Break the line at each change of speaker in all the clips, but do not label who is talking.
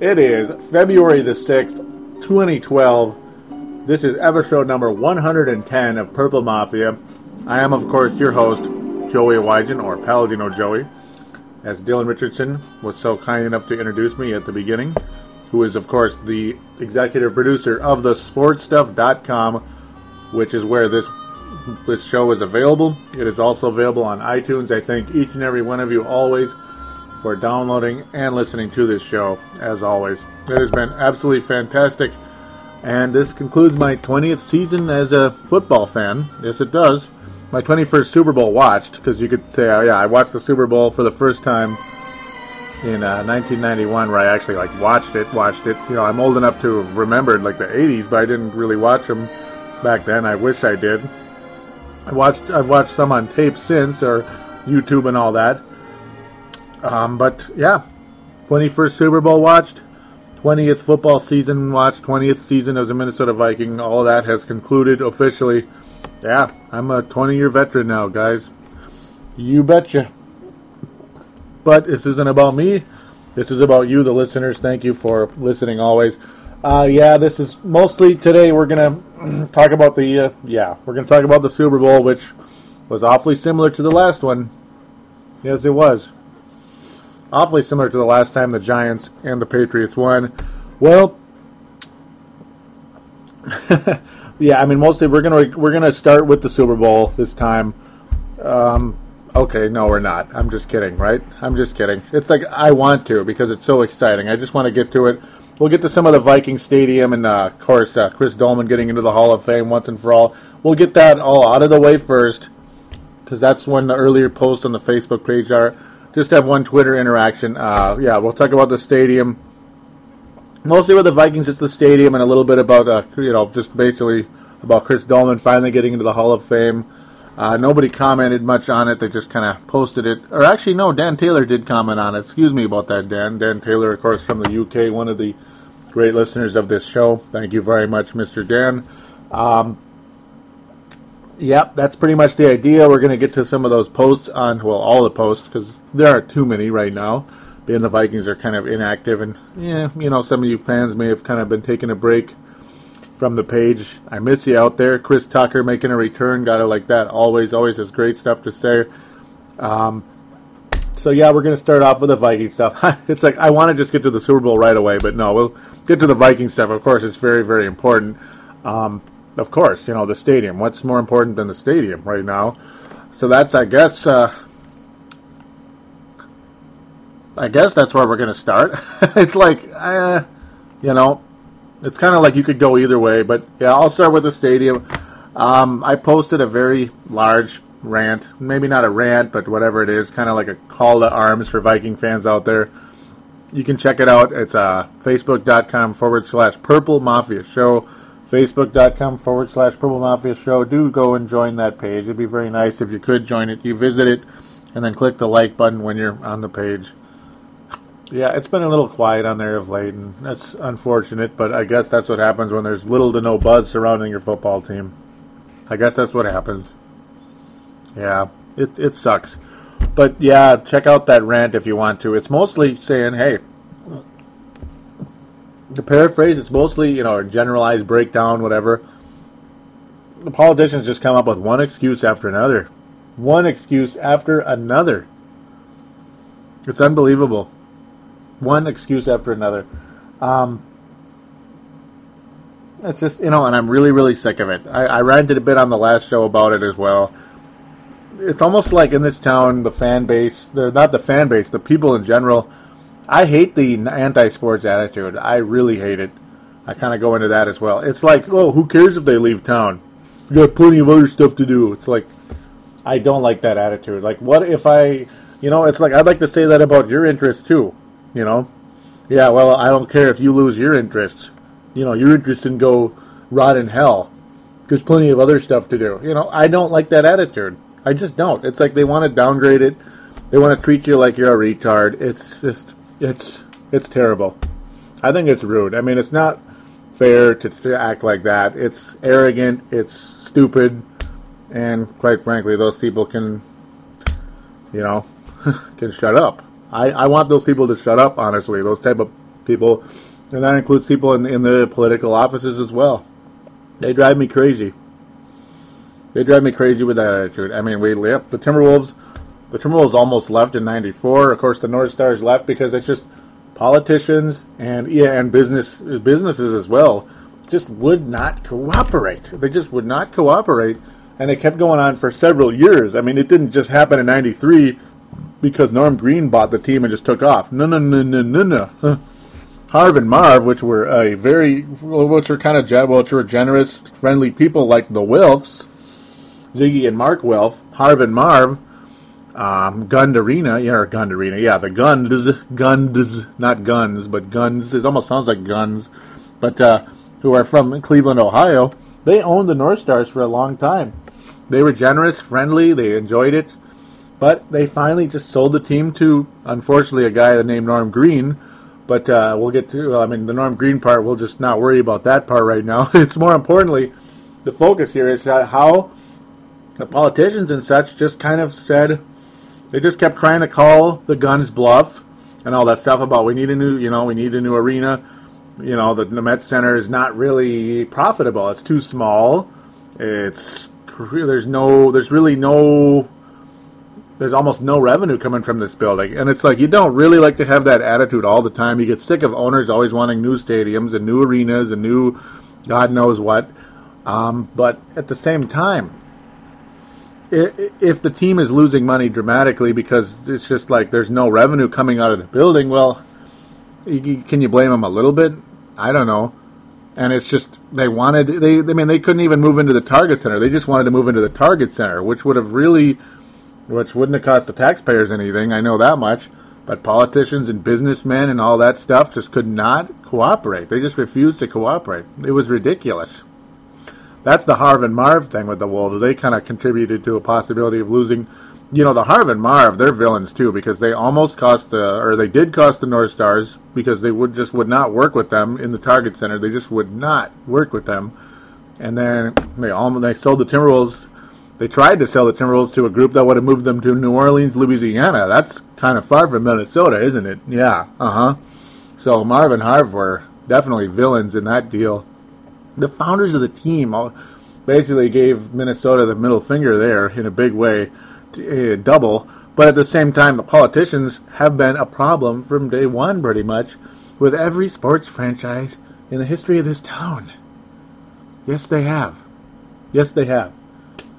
It is February the 6th, 2012. This is episode number 110 of Purple Mafia. I am, of course, your host, Joey Wygen, or Paladino Joey, as Dylan Richardson was so kind enough to introduce me at the beginning, who is, of course, the executive producer of the sportstuff.com, which is where this this show is available. It is also available on iTunes. I thank each and every one of you always for downloading and listening to this show, as always. It has been absolutely fantastic. And this concludes my 20th season as a football fan. Yes, it does. My 21st Super Bowl watched, because you could say, oh, yeah, I watched the Super Bowl for the first time in uh, 1991, where I actually like watched it, watched it. You know, I'm old enough to have remembered like the 80s, but I didn't really watch them back then. I wish I did. I watched I've watched some on tape since or YouTube and all that. Um, but yeah, 21st Super Bowl watched, 20th football season watched, 20th season as a Minnesota Viking. All that has concluded officially. Yeah, I'm a 20 year veteran now, guys. You betcha. But this isn't about me. This is about you, the listeners. Thank you for listening always. Uh, yeah, this is mostly today. We're gonna talk about the uh, yeah, we're gonna talk about the Super Bowl, which was awfully similar to the last one. Yes, it was awfully similar to the last time the Giants and the Patriots won. Well, yeah, I mean, mostly we're gonna we're gonna start with the Super Bowl this time. Um, okay, no, we're not. I'm just kidding, right? I'm just kidding. It's like I want to because it's so exciting. I just want to get to it. We'll get to some of the Viking Stadium and, uh, of course, uh, Chris Doleman getting into the Hall of Fame once and for all. We'll get that all out of the way first because that's when the earlier posts on the Facebook page are. Just have one Twitter interaction. Uh, yeah, we'll talk about the stadium. Mostly with the Vikings, it's the stadium and a little bit about, uh, you know, just basically about Chris Doleman finally getting into the Hall of Fame. Uh, nobody commented much on it. They just kind of posted it. Or actually, no, Dan Taylor did comment on it. Excuse me about that, Dan. Dan Taylor, of course, from the UK, one of the great listeners of this show. Thank you very much, Mr. Dan. Um, yep, that's pretty much the idea. We're going to get to some of those posts on, well, all the posts, because there are too many right now. Being the Vikings are kind of inactive, and, yeah, you know, some of you fans may have kind of been taking a break from the page. I miss you out there. Chris Tucker making a return. Got it like that. Always, always has great stuff to say. Um, so yeah, we're going to start off with the Viking stuff. it's like I want to just get to the Super Bowl right away, but no, we'll get to the Viking stuff. Of course, it's very, very important. Um, of course, you know the stadium. What's more important than the stadium right now? So that's, I guess, uh, I guess that's where we're going to start. it's like, uh, you know, it's kind of like you could go either way, but yeah, I'll start with the stadium. Um, I posted a very large rant, maybe not a rant, but whatever it is, kind of like a call to arms for Viking fans out there. You can check it out. It's uh, facebook.com forward slash Purple Mafia Show. Facebook.com forward slash Purple Mafia Show. Do go and join that page. It'd be very nice if you could join it. You visit it and then click the like button when you're on the page. Yeah, it's been a little quiet on there of late, and that's unfortunate, but I guess that's what happens when there's little to no buzz surrounding your football team. I guess that's what happens. Yeah, it, it sucks. But yeah, check out that rant if you want to. It's mostly saying, hey, to paraphrase, it's mostly, you know, a generalized breakdown, whatever. The politicians just come up with one excuse after another. One excuse after another. It's unbelievable. one excuse after another. Um, it's just you know, and I'm really really sick of it. I, I ranted a bit on the last show about it as well. It's almost like in this town, the fan base, they're not the fan base, the people in general. I hate the anti-sports attitude. I really hate it. I kind of go into that as well. It's like, oh, who cares if they leave town? We got plenty of other stuff to do. It's like, I don't like that attitude. Like, what if I, you know, it's like I'd like to say that about your interests too. You know, yeah. Well, I don't care if you lose your interests. You know, your interest in go rot in hell. There's plenty of other stuff to do. You know, I don't like that attitude. I just don't. It's like they want to downgrade it. They want to treat you like you're a retard. It's just, it's, it's terrible. I think it's rude. I mean, it's not fair to, to act like that. It's arrogant. It's stupid. And quite frankly, those people can, you know, can shut up. I, I want those people to shut up, honestly. Those type of people. And that includes people in, in the political offices as well. They drive me crazy. They drive me crazy with that attitude. I mean, we yep, the Timberwolves. The Timberwolves almost left in '94. Of course, the North Stars left because it's just politicians and yeah, and business businesses as well just would not cooperate. They just would not cooperate, and it kept going on for several years. I mean, it didn't just happen in '93 because Norm Green bought the team and just took off. No, no, no, no, no, no. Harv and Marv, which were a very, which were kind of, which were generous, friendly people like the Wilfs, Zygi and Mark Wilf, Harv and Marv, um, Gund Arena, yeah, or Gund Arena, yeah, the Guns, Guns, not guns, but guns. It almost sounds like guns, but uh, who are from Cleveland, Ohio. They owned the North Stars for a long time. They were generous, friendly, they enjoyed it, but they finally just sold the team to, unfortunately, a guy named Norm Green. But uh, we'll get to, I mean, the Norm Green part, we'll just not worry about that part right now. it's more importantly, the focus here is how the politicians and such just kind of said, they just kept trying to call the guns bluff and all that stuff about we need a new, you know, we need a new arena. You know, the, the Met Center is not really profitable. It's too small. It's there's no, there's really no, there's almost no revenue coming from this building, and it's like you don't really like to have that attitude all the time. You get sick of owners always wanting new stadiums and new arenas and new, God knows what. Um, but at the same time, if the team is losing money dramatically because it's just like there's no revenue coming out of the building, well, can you blame them a little bit? I don't know. And it's just they wanted they I mean they couldn't even move into the Target Center. They just wanted to move into the Target Center, which would have really which wouldn't have cost the taxpayers anything. I know that much. But politicians and businessmen and all that stuff just could not cooperate. They just refused to cooperate. It was ridiculous that's the Harv and Marv thing with the Wolves. They kind of contributed to a possibility of losing. You know, the Harv and Marv, they're villains too because they almost cost the, or they did cost the North Stars because they would just would not work with them in the Target Center. They just would not work with them, and then they almost they sold the Timberwolves. They tried to sell the Timberwolves to a group that would have moved them to New Orleans, Louisiana. That's kind of far from Minnesota, isn't it? Yeah, uh huh. So Marv and Harv were definitely villains in that deal the founders of the team basically gave Minnesota the middle finger there in a big way, uh, double. But at the same time, the politicians have been a problem from day one, pretty much, with every sports franchise in the history of this town. Yes, they have. Yes, they have.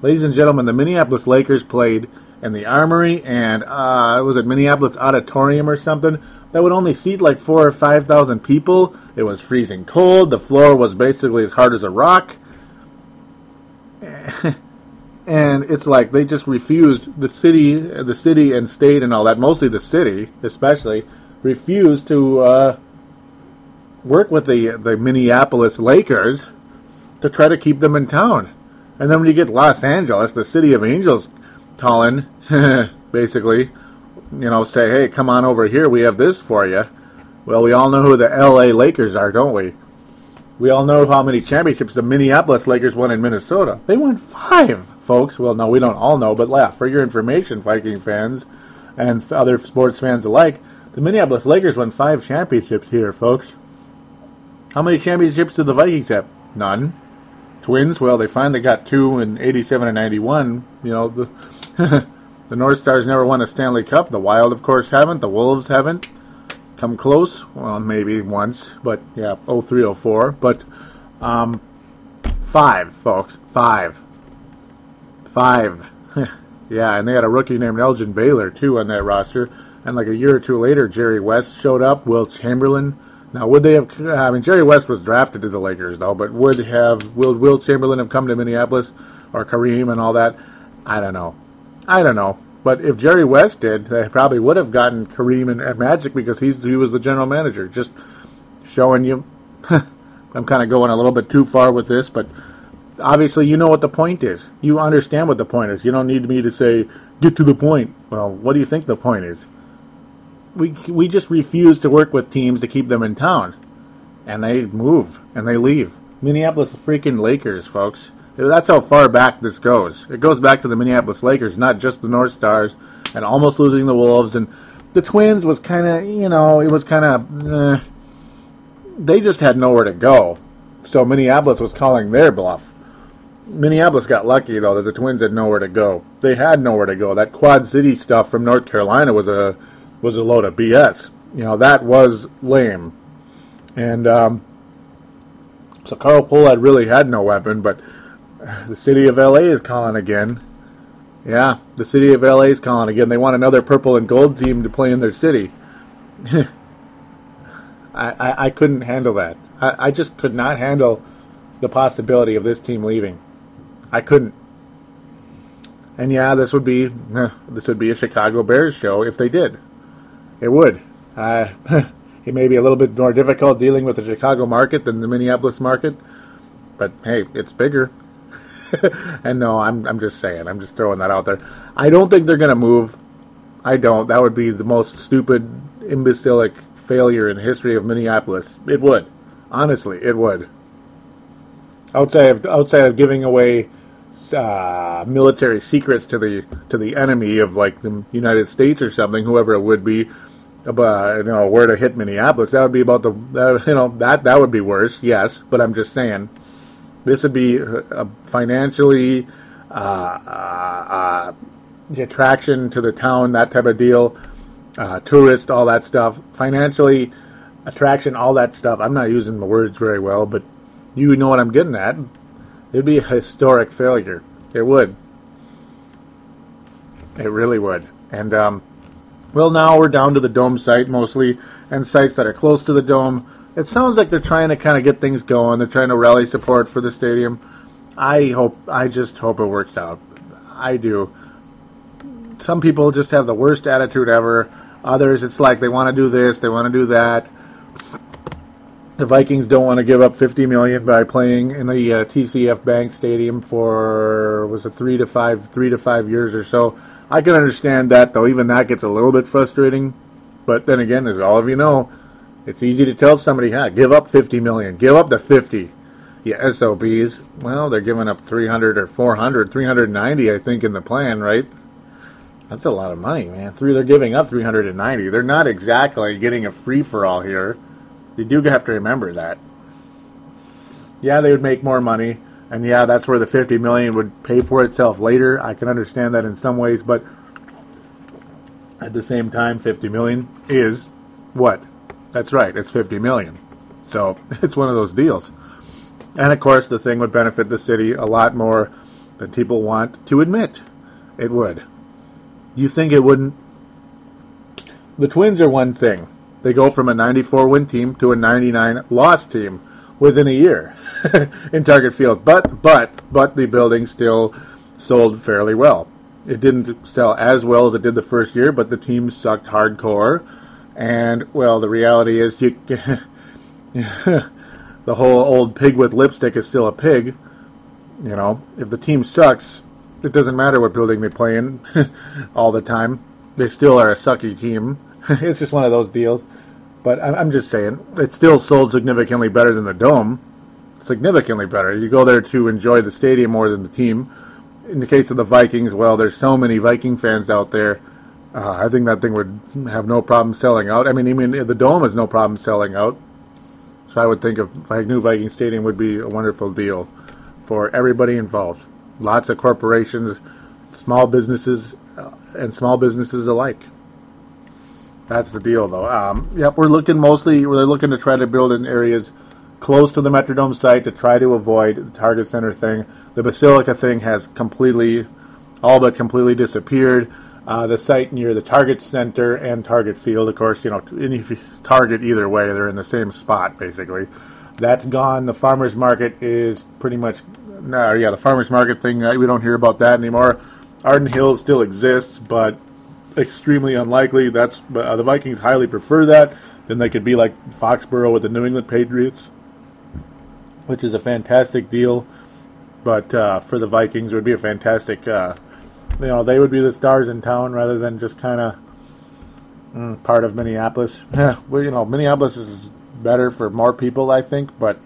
Ladies and gentlemen, the Minneapolis Lakers played in the Armory and uh, was it Minneapolis Auditorium or something that would only seat like four or five thousand people. It was freezing cold. The floor was basically as hard as a rock. and it's like they just refused the city, the city and state and all that. Mostly the city, especially, refused to uh, work with the the Minneapolis Lakers to try to keep them in town. And then when you get Los Angeles, the city of angels, calling, basically, you know, say, hey, come on over here, we have this for you. Well, we all know who the LA Lakers are, don't we? We all know how many championships the Minneapolis Lakers won in Minnesota. They won five, folks. Well, no, we don't all know, but yeah, for your information, Viking fans and other sports fans alike, the Minneapolis Lakers won five championships here, folks. How many championships did the Vikings have? None. Twins, well, they finally got two in 87 and 91. You know, the the North Stars never won a Stanley Cup. The Wild, of course, haven't. The Wolves haven't. come close. Well, maybe once, but yeah, 0304. But um, five, folks, five, five. yeah, and they had a rookie named Elgin Baylor too on that roster. And like a year or two later, Jerry West showed up. Wilt Chamberlain. Now, would they have? I mean, Jerry West was drafted to the Lakers, though. But would have will Wilt Chamberlain have come to Minneapolis or Kareem and all that? I don't know. I don't know. But if Jerry West did, they probably would have gotten Kareem and, and Magic because he's he was the general manager. Just showing you. I'm kind of going a little bit too far with this, but obviously you know what the point is. You understand what the point is. You don't need me to say get to the point. Well, what do you think the point is? We we just refuse to work with teams to keep them in town, and they move and they leave. Minneapolis freaking Lakers, folks. That's how far back this goes. It goes back to the Minneapolis Lakers, not just the North Stars, and almost losing the Wolves. And the Twins was kind of, you know, it was kind of, eh, they just had nowhere to go. So Minneapolis was calling their bluff. Minneapolis got lucky though that the Twins had nowhere to go. They had nowhere to go. That Quad City stuff from North Carolina was a was a load of BS. You know that was lame. And um, so Carl Pohlad really had no weapon, but the city of LA is calling again. Yeah, the city of LA is calling again. They want another purple and gold team to play in their city. I, I, I, couldn't handle that. I, I just could not handle the possibility of this team leaving. I couldn't. And yeah, this would be this would be a Chicago Bears show if they did. It would. Uh, it may be a little bit more difficult dealing with the Chicago market than the Minneapolis market, but hey, it's bigger. and no, I'm I'm just saying. I'm just throwing that out there. I don't think they're going to move. I don't. That would be the most stupid, imbecilic failure in the history of Minneapolis. It would. Honestly, it would. Outside of outside of giving away uh, military secrets to the to the enemy of like the United States or something, whoever it would be, about you know where to hit Minneapolis. That would be about the uh, you know that that would be worse. Yes, but I'm just saying this would be a financially uh, uh, the attraction to the town, that type of deal, uh, tourist, all that stuff. Financially, attraction, all that stuff. I'm not using the words very well, but you know what I'm getting at. It'd be a historic failure. It would. It really would. And, um, well, now we're down to the dome site mostly, and sites that are close to the dome it sounds like they're trying to kind of get things going. They're trying to rally support for the stadium. I hope, I just hope it works out. I do. Some people just have the worst attitude ever. Others, it's like they want to do this, they want to do that. The Vikings don't want to give up 50 million by playing in the uh, TCF Bank Stadium for was it three to five, three to five years or so. I can understand that, though. Even that gets a little bit frustrating. But then again, as all of you know, it's easy to tell somebody, "Huh, give up 50 million. Give up the 50." Yeah, SOBs. Well, they're giving up 300 or 400, 390, I think, in the plan, right? That's a lot of money, man. Three, they're giving up 390. They're not exactly getting a free for all here. You do have to remember that. Yeah, they would make more money, and yeah, that's where the 50 million would pay for itself later. I can understand that in some ways, but at the same time, 50 million is what that's right. It's 50 million. So it's one of those deals. And of course, the thing would benefit the city a lot more than people want to admit. It would. You think it wouldn't? The Twins are one thing. They go from a 94 win team to a 99 loss team within a year in Target Field. But but but the building still sold fairly well. It didn't sell as well as it did the first year, but the team sucked hardcore. And well, the reality is you the whole old pig with lipstick is still a pig. You know, if the team sucks, it doesn't matter what building they play in all the time. They still are a sucky team. it's just one of those deals. But I'm just saying, it still sold significantly better than the Dome. Significantly better. You go there to enjoy the stadium more than the team. In the case of the Vikings, well, there's so many Viking fans out there uh, I think that thing would have no problem selling out. I mean, even the dome has no problem selling out. So I would think a new Viking Stadium would be a wonderful deal for everybody involved. Lots of corporations, small businesses, uh, and small businesses alike. That's the deal, though. Um, yep, we're looking mostly. We're looking to try to build in areas close to the Metrodome site to try to avoid the Target Center thing. The Basilica thing has completely, all but completely disappeared. Uh, the site near the Target Center and Target Field, of course, you know, any Target either way, they're in the same spot basically. That's gone. The farmers market is pretty much no, yeah, the farmers market thing. Uh, we don't hear about that anymore. Arden Hills still exists, but extremely unlikely. That's uh, the Vikings highly prefer that. Then they could be like Foxborough with the New England Patriots, which is a fantastic deal. But uh, for the Vikings, it would be a fantastic. You know, they would be the stars in town rather than just kind of mm, part of Minneapolis. Yeah, well, you know, Minneapolis is better for more people, I think, but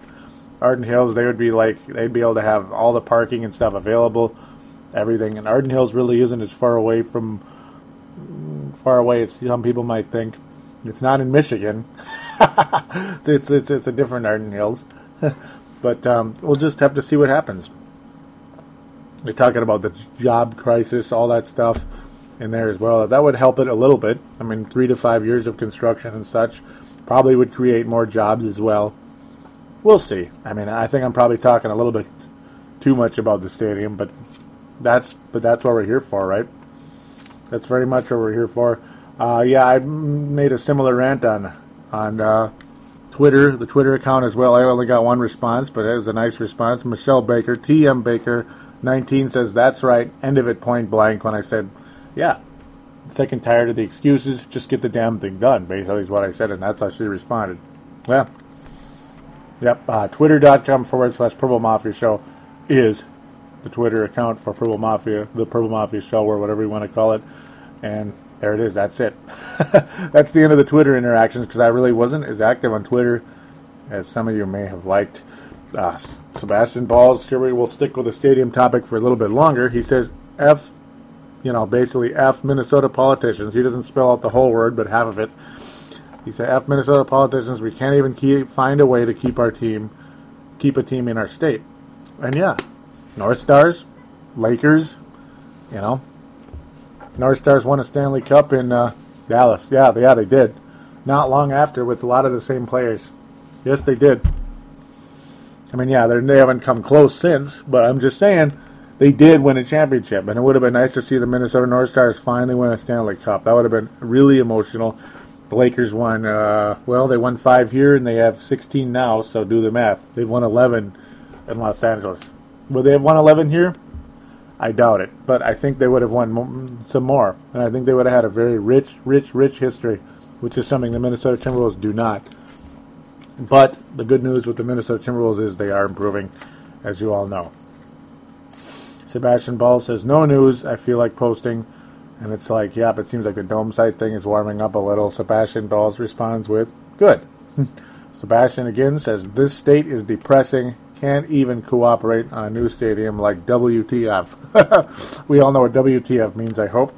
Arden Hills, they would be like they'd be able to have all the parking and stuff available, everything. And Arden Hills really isn't as far away from far away as some people might think. It's not in Michigan. it's, it's it's a different Arden Hills, but um, we'll just have to see what happens. They're talking about the job crisis, all that stuff in there as well. That would help it a little bit. I mean, three to five years of construction and such probably would create more jobs as well we'll see. I mean, I think I'm probably talking a little bit too much about the stadium, but that's but that's what we're here for, right? That's very much what we're here for. Uh, yeah, I made a similar rant on on uh, Twitter, the Twitter account as well. I only got one response, but it was a nice response. Michelle Baker, TM Baker, 19 says that's right. End of it, point blank. When I said, yeah, sick and tired of the excuses, just get the damn thing done. Basically, is what I said, and that's how she responded. Well. Yep, uh, twitter.com forward slash Purple Mafia Show is the Twitter account for Purple Mafia, the Purple Mafia Show, or whatever you want to call it. And there it is. That's it. That's the end of the Twitter interactions because I really wasn't as active on Twitter as some of you may have liked. Uh, Sebastian Balls, we will stick with the stadium topic for a little bit longer. He says, F, you know, basically F Minnesota politicians. He doesn't spell out the whole word, but half of it. He said, "F Minnesota politicians, we can't even keep, find a way to keep our team, keep a team in our state." And yeah, North Stars, Lakers, you know, North Stars won a Stanley Cup in uh, Dallas. Yeah, yeah, they did. Not long after, with a lot of the same players. Yes, they did. I mean, yeah, they haven't come close since, but I'm just saying they did win a championship, and it would have been nice to see the Minnesota North Stars finally win a Stanley Cup. That would have been really emotional. The Lakers won, uh, well, they won five here and they have 16 now, so do the math. They've won 11 in Los Angeles. Would they have won 11 here? I doubt it, but I think they would have won some more, and I think they would have had a very rich, rich, rich history, which is something the Minnesota Timberwolves do not. But the good news with the Minnesota Timberwolves is they are improving, as you all know. Sebastian Ball says, No news. I feel like posting. And it's like, yep, it seems like the dome site thing is warming up a little. Sebastian Dawes responds with, good. Sebastian again says, this state is depressing. Can't even cooperate on a new stadium like WTF. we all know what WTF means, I hope.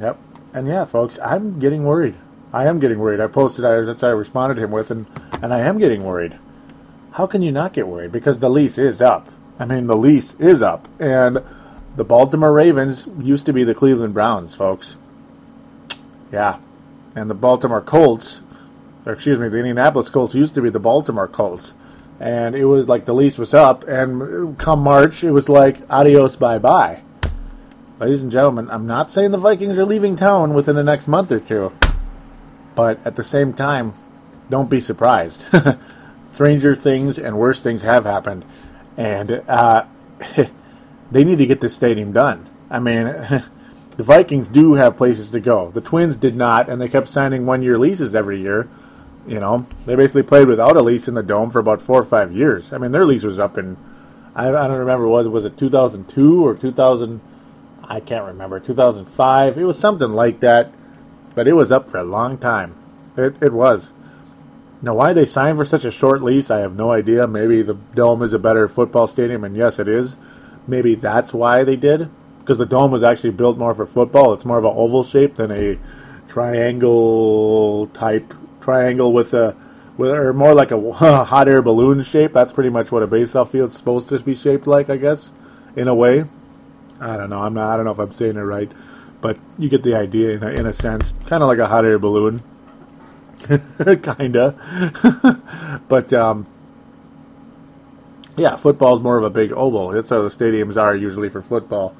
Yep. And yeah, folks, I'm getting worried. I am getting worried. I posted, that's I responded to him with, and, and I am getting worried. How can you not get worried? Because the lease is up. I mean, the lease is up. And the Baltimore Ravens used to be the Cleveland Browns, folks. Yeah. And the Baltimore Colts, or excuse me, the Indianapolis Colts used to be the Baltimore Colts. And it was like the lease was up, and come March, it was like adios, bye bye. Ladies and gentlemen, I'm not saying the Vikings are leaving town within the next month or two, but at the same time, don't be surprised. Stranger things and worse things have happened. And uh, they need to get this stadium done. I mean, the Vikings do have places to go. The Twins did not, and they kept signing one year leases every year. You know, they basically played without a lease in the dome for about four or five years. I mean, their lease was up in, I, I don't remember, was, was it 2002 or 2000? I can't remember, 2005. It was something like that, but it was up for a long time. It, it was. Now, why they signed for such a short lease, I have no idea. Maybe the Dome is a better football stadium, and yes, it is maybe that's why they did because the dome was actually built more for football. It's more of an oval shape than a triangle type triangle with a with or more like a hot air balloon shape. That's pretty much what a baseball field's supposed to be shaped like, I guess, in a way. I don't know. I'm not. I don't know if I'm saying it right, but you get the idea in a, in a sense. Kind of like a hot air balloon. Kinda. but, um, yeah, football is more of a big oval. That's how the stadiums are usually for football.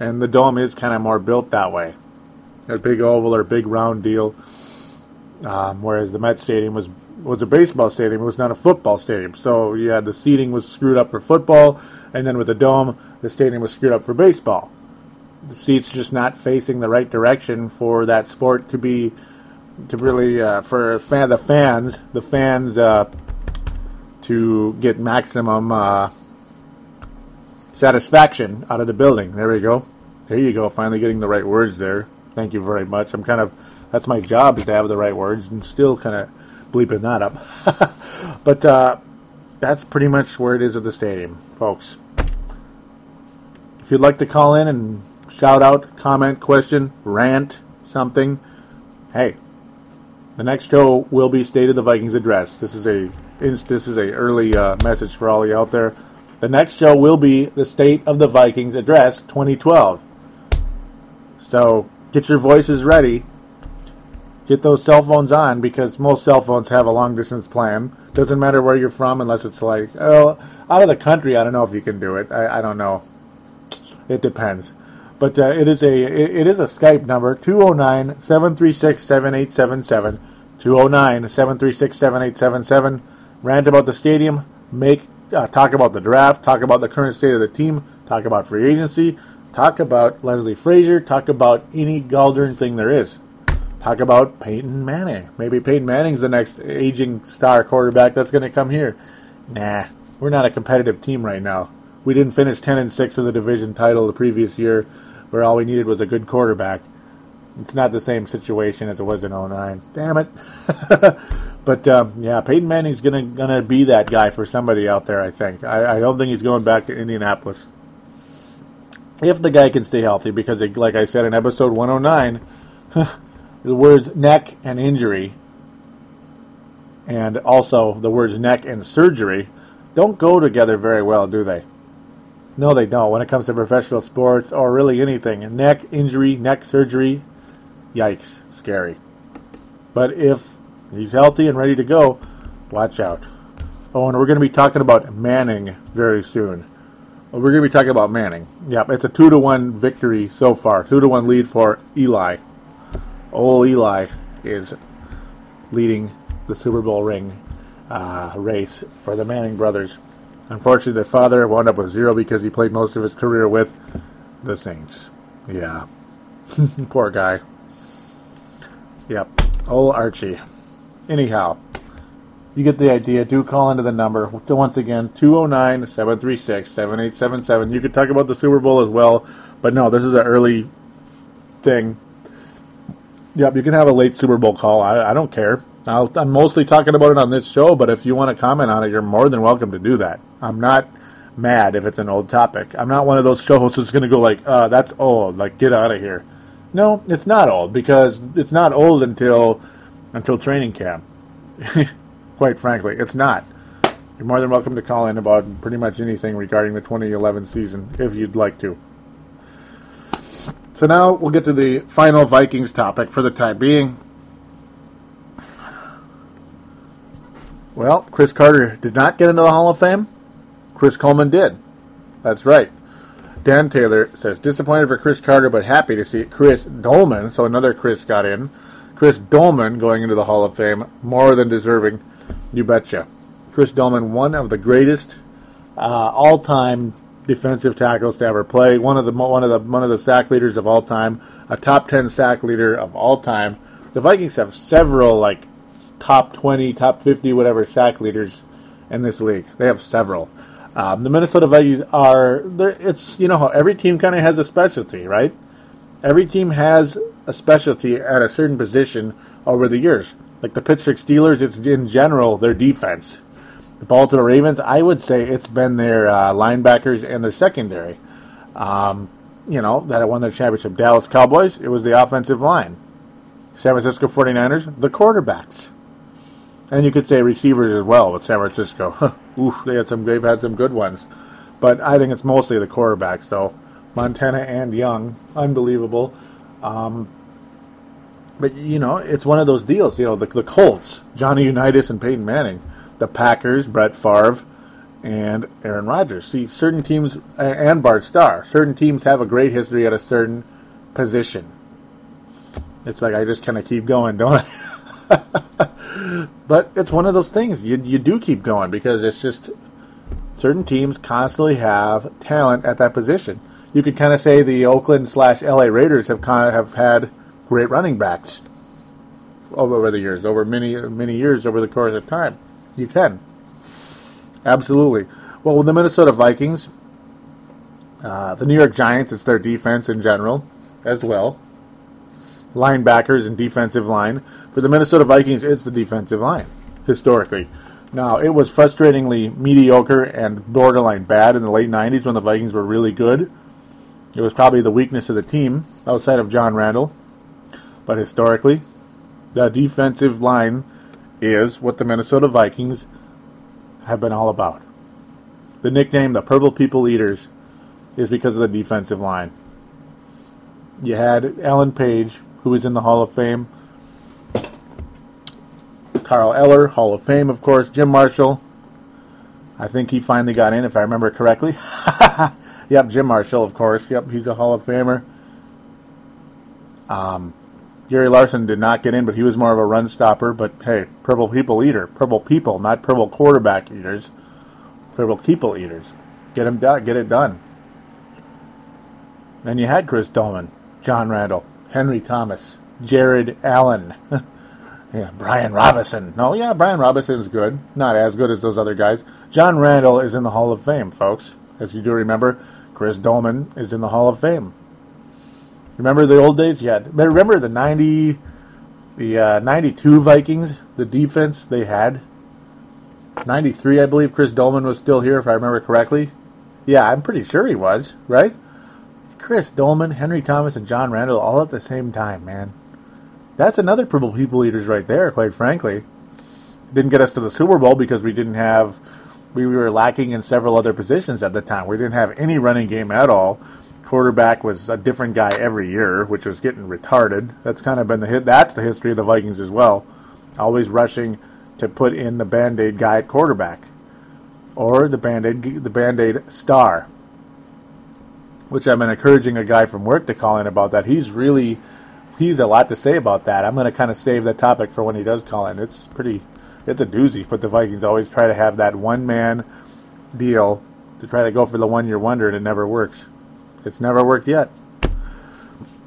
And the dome is kind of more built that way. A big oval or big round deal. Um, whereas the Met Stadium was was a baseball stadium. It was not a football stadium. So yeah, the seating was screwed up for football, and then with the dome, the stadium was screwed up for baseball. The seats just not facing the right direction for that sport to be to really uh, for fan, the fans the fans uh, to get maximum uh, satisfaction out of the building. There we go. There you go. Finally getting the right words there. Thank you very much. I'm kind of that's my job is to have the right words and still kind of bleeping that up. but uh, that's pretty much where it is at the stadium, folks. If you'd like to call in and shout out, comment, question, rant, something, hey, the next show will be State of the Vikings address. This is a this is a early uh, message for all of you out there. The next show will be the State of the Vikings address 2012. So get your voices ready get those cell phones on because most cell phones have a long distance plan. Doesn't matter where you're from unless it's like, oh, out of the country. I don't know if you can do it. I, I don't know. It depends. But uh, it is a it, it is a Skype number 209-736-7877 209-736-7877 rant about the stadium, make uh, talk about the draft, talk about the current state of the team, talk about free agency, talk about Leslie Frazier, talk about any Galdern thing there is talk about Peyton Manning. Maybe Peyton Manning's the next aging star quarterback that's going to come here. Nah, we're not a competitive team right now. We didn't finish 10 and 6 for the division title the previous year, where all we needed was a good quarterback. It's not the same situation as it was in 09. Damn it. but um, yeah, Peyton Manning's gonna gonna be that guy for somebody out there. I think. I, I don't think he's going back to Indianapolis. If the guy can stay healthy, because it, like I said in episode 109, the words neck and injury and also the words neck and surgery don't go together very well, do they? No, they don't. When it comes to professional sports or really anything, neck injury, neck surgery, yikes, scary. But if he's healthy and ready to go, watch out. Oh, and we're going to be talking about Manning very soon. We're going to be talking about Manning. Yep, it's a two to one victory so far. Two to one lead for Eli old Eli is leading the Super Bowl ring uh, race for the Manning brothers. Unfortunately, their father wound up with zero because he played most of his career with the Saints. Yeah. Poor guy. Yep. Old Archie. Anyhow, you get the idea. Do call into the number. Once again, 209 736 7877. You could talk about the Super Bowl as well, but no, this is an early thing Yep, you can have a late Super Bowl call. I, I don't care. I am mostly talking about it on this show, but if you want to comment on it, you're more than welcome to do that. I'm not mad if it's an old topic. I'm not one of those show hosts that's going to go like, uh, "That's old." Like, get out of here. No, it's not old because it's not old until until training camp. Quite frankly, it's not. You're more than welcome to call in about pretty much anything regarding the 2011 season if you'd like to. So now we'll get to the final Vikings topic for the time being. Well, Cris Carter did not get into the Hall of Fame. Chris Doleman did. That's right. Dan Taylor says, disappointed for Cris Carter, but happy to see Chris Doleman, so another Chris got in. Chris Doleman going into the Hall of Fame, more than deserving. You betcha. Chris Doleman, one of the greatest uh, all-time defensive tackles to ever play. One of the one of the one of the sack leaders of all time, a top ten sack leader of all time. The Vikings have several like top twenty, top fifty, whatever sack leaders in this league. They have several. Um, the Minnesota Vikings are it's you know how every team kind of has a specialty, right? Every team has a specialty at a certain position over the years. Like the Pittsburgh Steelers, it's in general their defense. The Baltimore Ravens, I would say it's been their uh, linebackers and their secondary. Um, you know, that won their championship. Dallas Cowboys, it was the offensive line. San Francisco 49ers, the quarterbacks. And you could say receivers as well with San Francisco. Oof, they had some they've had some good ones. But I think it's mostly the quarterbacks though. Montana and Young, unbelievable. Um, but you know, it's one of those deals. You know, the, the Colts, Johnny Unitas and Peyton Manning, the Packers, Brett Favre, and Aaron Rodgers. See, certain teams and Bart Starr, certain teams have a great history at a certain position. It's like I just kind of keep going, don't I? but it's one of those things you you do keep going because it's just certain teams constantly have talent at that position. You could kind of say the Oakland slash LA Raiders have kind of have had great running backs over the years, over many many years over the course of time. You can absolutely. Well, with the Minnesota Vikings, uh, the New York Giants, it's their defense in general as well. Linebackers and defensive line. For the Minnesota Vikings, it's the defensive line historically. Now, it was frustratingly mediocre and borderline bad in the late 90s when the Vikings were really good. It was probably the weakness of the team outside of John Randle. But historically, the defensive line is what the Minnesota Vikings have been all about. The nickname, the Purple People Eaters, is because of the defensive line. You had Alan Page, who was in the Hall of Fame. Carl Eller, Hall of Fame, of course. Jim Marshall. I think he finally got in, if I remember correctly. yep, Jim Marshall, of course. Yep, he's a Hall of Famer. Um, Gary Larsen did not get in, but he was more of a run stopper. But hey, purple people eater, purple people, not purple quarterback eaters, purple people eaters. Get him done. Get it done. Then you had Chris Doleman, John Randle, Henry Thomas, Jared Allen, yeah, Brian Robinson. No, yeah, Brian Robinson's good. Not as good as those other guys. John Randle is in the Hall of Fame, folks. As you do remember, Chris Doleman is in the Hall of Fame. Remember the old days? Yeah. Remember the 90, the uh, 92 Vikings, the defense they had? 93, I believe Chris Doleman was still here, if I remember correctly. Yeah, I'm pretty sure he was, right? Chris Doleman, Henry Thomas, and John Randle all at the same time, man. That's another purple people eaters right there, quite frankly. Didn't get us to the Super Bowl because we didn't have, we were lacking in several other positions at the time. We didn't have any running game at all quarterback was a different guy every year, which was getting retarded. That's kind of been the hit. That's the history of the Vikings as well. Always rushing to put in the band aid guy at quarterback, or the band aid the band aid star. Which I've been encouraging a guy from work to call in about that. He's really he's a lot to say about that. I'm going to kind of save that topic for when he does call in. It's pretty it's a doozy. But the Vikings always try to have that one man deal to try to go for the one year wonder, and it never works. It's never worked yet.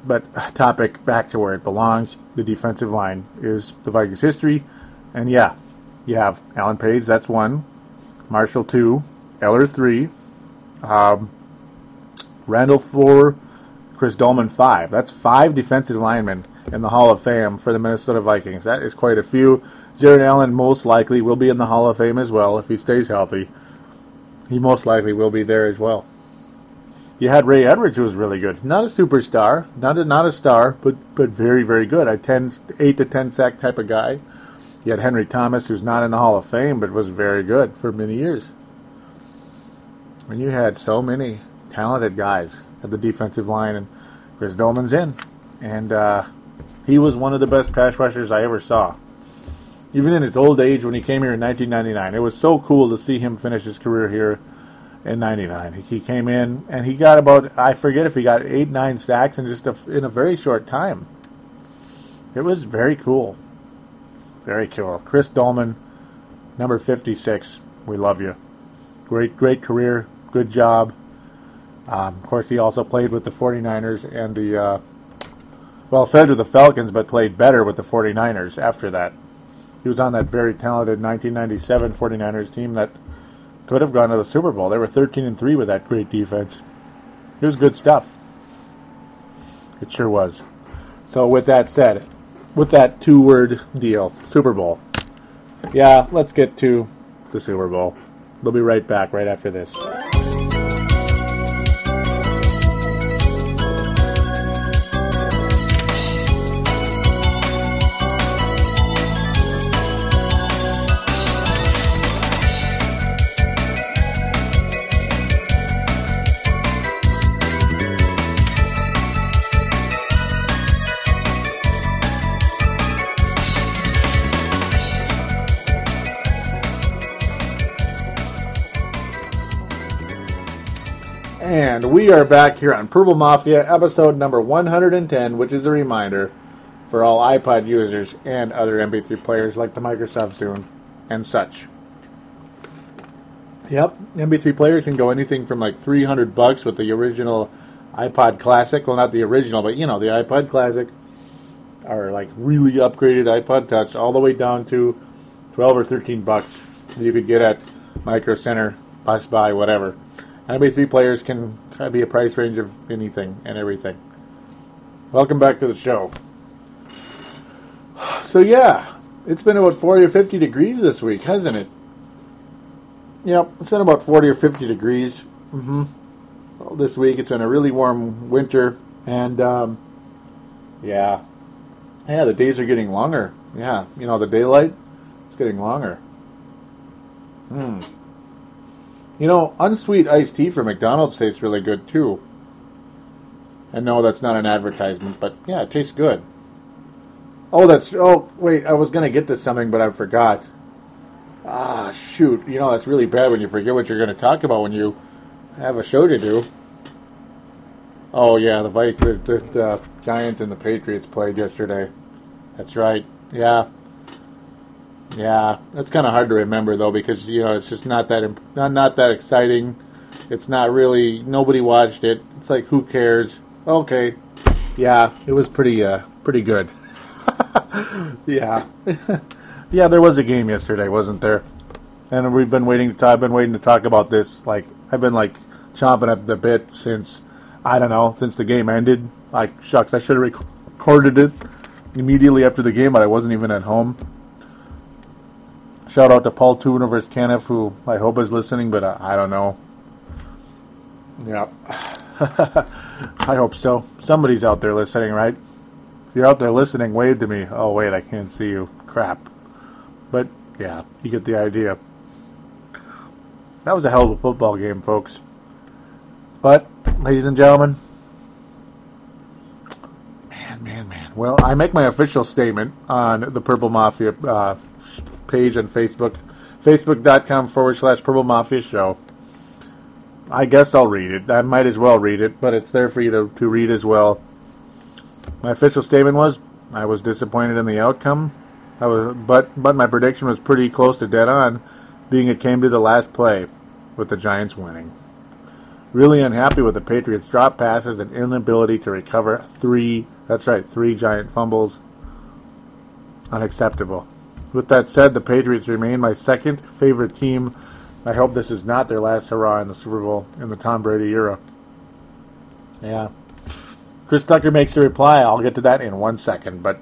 But topic back to where it belongs. The defensive line is the Vikings' history, and yeah, you have Alan Page. That's one. Marshall two. Eller three. Um, Randle four. Chris Doleman five. That's five defensive linemen in the Hall of Fame for the Minnesota Vikings. That is quite a few. Jared Allen most likely will be in the Hall of Fame as well if he stays healthy. He most likely will be there as well. You had Ray Edwards, who was really good. Not a superstar, not a, not a star, but but very very good. A 10, 8 to ten sack type of guy. You had Henry Thomas, who's not in the Hall of Fame, but was very good for many years. And you had so many talented guys at the defensive line, and Chris Doleman's in, and uh, he was one of the best pass rushers I ever saw. Even in his old age, when he came here in 1999, it was so cool to see him finish his career here in '99. He came in and he got about I forget if he got eight nine sacks in just a, in a very short time. It was very cool, very cool. Chris Doleman, number 56. We love you. Great great career. Good job. Um, of course, he also played with the 49ers and the uh, well, fed with the Falcons, but played better with the 49ers after that. He was on that very talented 1997 49ers team that could have gone to the Super Bowl. They were 13 and 3 with that great defense. It was good stuff. It sure was. So with that said, with that two-word deal, Super Bowl. Yeah, let's get to the Super Bowl. We'll be right back right after this. And we are back here on Purple Mafia, episode number 110, which is a reminder for all iPod users and other MP3 players like the Microsoft Zune and such. Yep, MP3 players can go anything from like 300 bucks with the original iPod Classic. Well, not the original, but you know, the iPod Classic or like really upgraded iPod Touch all the way down to 12 or 13 bucks that you could get at Micro Center, Best Buy, whatever. MP3 players can be a price range of anything and everything. Welcome back to the show. So yeah, it's been about 40 or 50 degrees this week, hasn't it? Yep, it's been about 40 or 50 degrees. Mm-hmm. Well, this week it's been a really warm winter, and um, yeah, yeah, the days are getting longer. Yeah, you know the daylight, it's getting longer. Hmm. You know, unsweet iced tea from McDonald's tastes really good too. And no, that's not an advertisement, but yeah, it tastes good. Oh, that's. Oh, wait, I was going to get to something, but I forgot. Ah, shoot. You know, that's really bad when you forget what you're going to talk about when you have a show to do. Oh, yeah, the, the, the, the Giants and the Patriots played yesterday. That's right. Yeah. Yeah, that's kind of hard to remember though because you know it's just not that imp- not not that exciting. It's not really nobody watched it. It's like who cares? Okay, yeah, it was pretty uh pretty good. yeah, yeah, there was a game yesterday, wasn't there? And we've been waiting to talk, I've been waiting to talk about this. Like I've been like chomping at the bit since I don't know since the game ended. Like shucks, I should have rec- recorded it immediately after the game, but I wasn't even at home. Shout out to Paul Tuniverse Kenneth, who I hope is listening, but I, I don't know. Yeah. I hope so. Somebody's out there listening, right? If you're out there listening, wave to me. Oh, wait, I can't see you. Crap. But, yeah, you get the idea. That was a hell of a football game, folks. But, ladies and gentlemen, man, man, man. Well, I make my official statement on the Purple Mafia uh, page on Facebook, facebook.com forward slash Purple Mafia Show. I guess I'll read it. I might as well read it, but it's there for you to, to read as well. My official statement was I was disappointed in the outcome. I was, but but my prediction was pretty close to dead on, being it came to the last play, with the Giants winning. Really unhappy with the Patriots' drop passes and inability to recover three. That's right, three giant fumbles. Unacceptable. With that said, the Patriots remain my second favorite team. I hope this is not their last hurrah in the Super Bowl in the Tom Brady era. Yeah. Chris Tucker makes the reply. I'll get to that in one second, but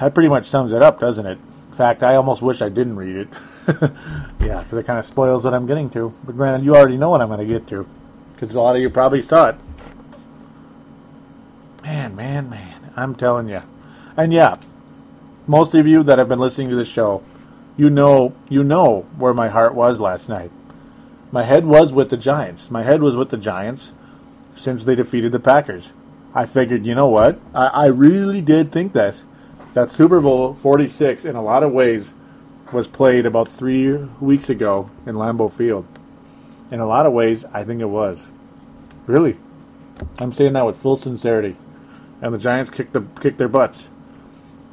that pretty much sums it up, doesn't it? In fact, I almost wish I didn't read it. yeah, because it kind of spoils what I'm getting to. But granted, you already know what I'm going to get to, because a lot of you probably saw it. Man, man, man. I'm telling you. And yeah, most of you that have been listening to the show, you know, you know where my heart was last night. My head was with the Giants. My head was with the Giants since they defeated the Packers. I figured, you know what? I, I really did think this. That Super Bowl 46, in a lot of ways, was played about three weeks ago in Lambeau Field. In a lot of ways, I think it was. Really. I'm saying that with full sincerity. And the Giants kicked, the, kicked their butts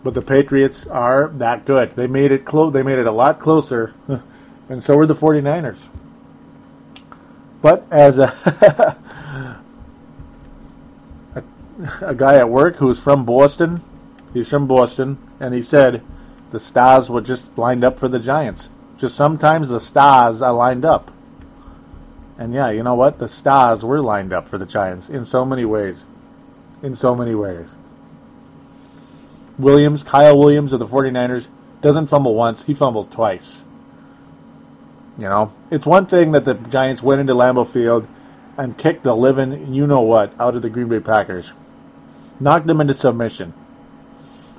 but the Patriots are that good. They made it close. They made it a lot closer, and so were the 49ers. But as a, a, a guy at work who's from Boston, he's from Boston, and he said the stars were just lined up for the Giants. Just sometimes the stars are lined up. And yeah, you know what? The stars were lined up for the Giants in so many ways. In so many ways. Williams, Kyle Williams of the 49ers, doesn't fumble once, he fumbles twice. You know, it's one thing that the Giants went into Lambeau Field and kicked the living, you know what, out of the Green Bay Packers. Knocked them into submission.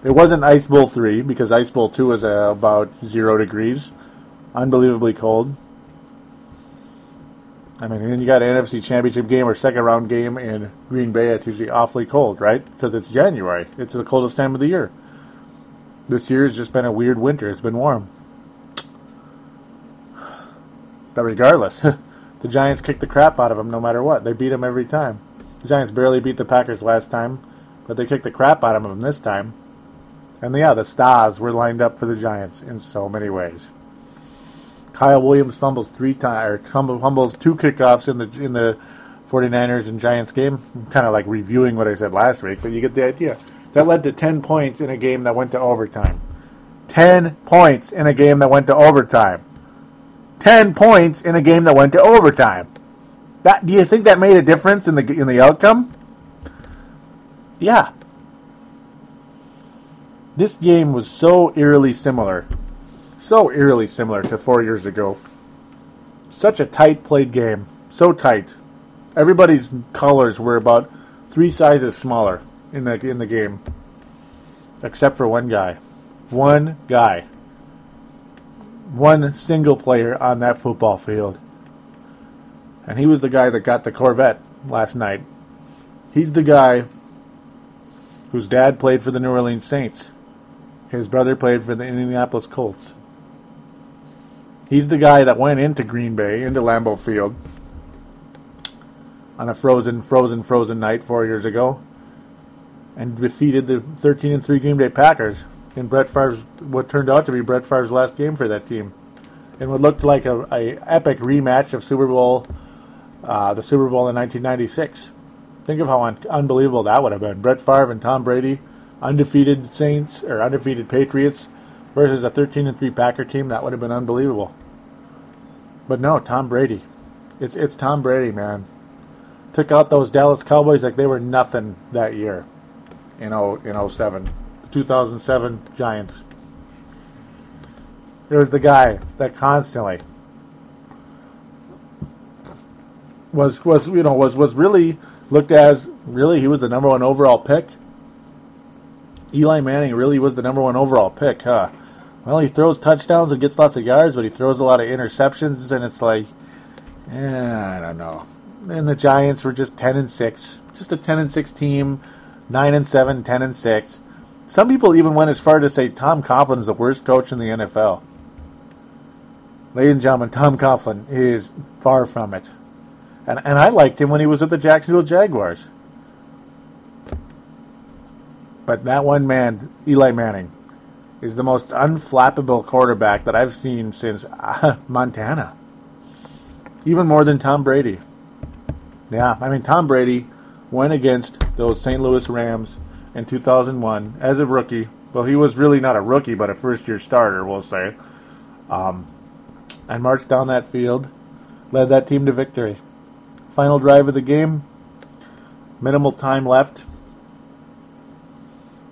It wasn't Ice Bowl 3 because Ice Bowl 2 was uh, about zero degrees. Unbelievably cold. I mean, then you got an NFC Championship game or second round game in Green Bay. It's usually awfully cold, right? Because it's January. It's the coldest time of the year. This year has just been a weird winter. It's been warm. But regardless, the Giants kicked the crap out of them no matter what. They beat them every time. The Giants barely beat the Packers last time, but they kicked the crap out of them this time. And yeah, the stars were lined up for the Giants in so many ways. Kyle Williams fumbles three times, or fumbles two kickoffs in the in the 49ers and Giants game. I'm kind of like reviewing what I said last week, but you get the idea. That led to 10 points in a game that went to overtime. 10 points in a game that went to overtime. 10 points in a game that went to overtime. That do you think that made a difference in the in the outcome? Yeah. This game was so eerily similar. So eerily similar to 4 years ago. Such a tight played game. So tight. Everybody's colors were about 3 sizes smaller in the in the game except for one guy. One guy one single player on that football field. And he was the guy that got the Corvette last night. He's the guy whose dad played for the New Orleans Saints. His brother played for the Indianapolis Colts. He's the guy that went into Green Bay, into Lambeau Field, on a frozen, frozen, frozen night four years ago, and defeated the 13 and 3 Green Bay Packers in Brett Favre's what turned out to be Brett Favre's last game for that team, and what looked like a, a epic rematch of Super Bowl, uh, the Super Bowl in 1996. Think of how un- unbelievable that would have been. Brett Favre and Tom Brady, undefeated Saints or undefeated Patriots versus a 13 and 3 Packer team. That would have been unbelievable. But no, Tom Brady. It's it's Tom Brady, man. Took out those Dallas Cowboys like they were nothing that year in 0, in 07. 2007 Giants. It was the guy that constantly was was you know was was really looked as really he was the number one overall pick. Eli Manning really was the number one overall pick, huh? Well, he throws touchdowns and gets lots of yards, but he throws a lot of interceptions, and it's like, yeah, I don't know. And the Giants were just ten and six, just a ten and six team, nine and seven, 10 and six. Some people even went as far to say Tom Coughlin is the worst coach in the NFL. Ladies and gentlemen, Tom Coughlin is far from it. And, and I liked him when he was with the Jacksonville Jaguars. But that one man, Eli Manning, is the most unflappable quarterback that I've seen since uh, Montana. Even more than Tom Brady. Yeah, I mean, Tom Brady went against those St. Louis Rams in 2001 as a rookie. Well, he was really not a rookie, but a first year starter, we'll say. Um, and marched down that field, led that team to victory. Final drive of the game, minimal time left.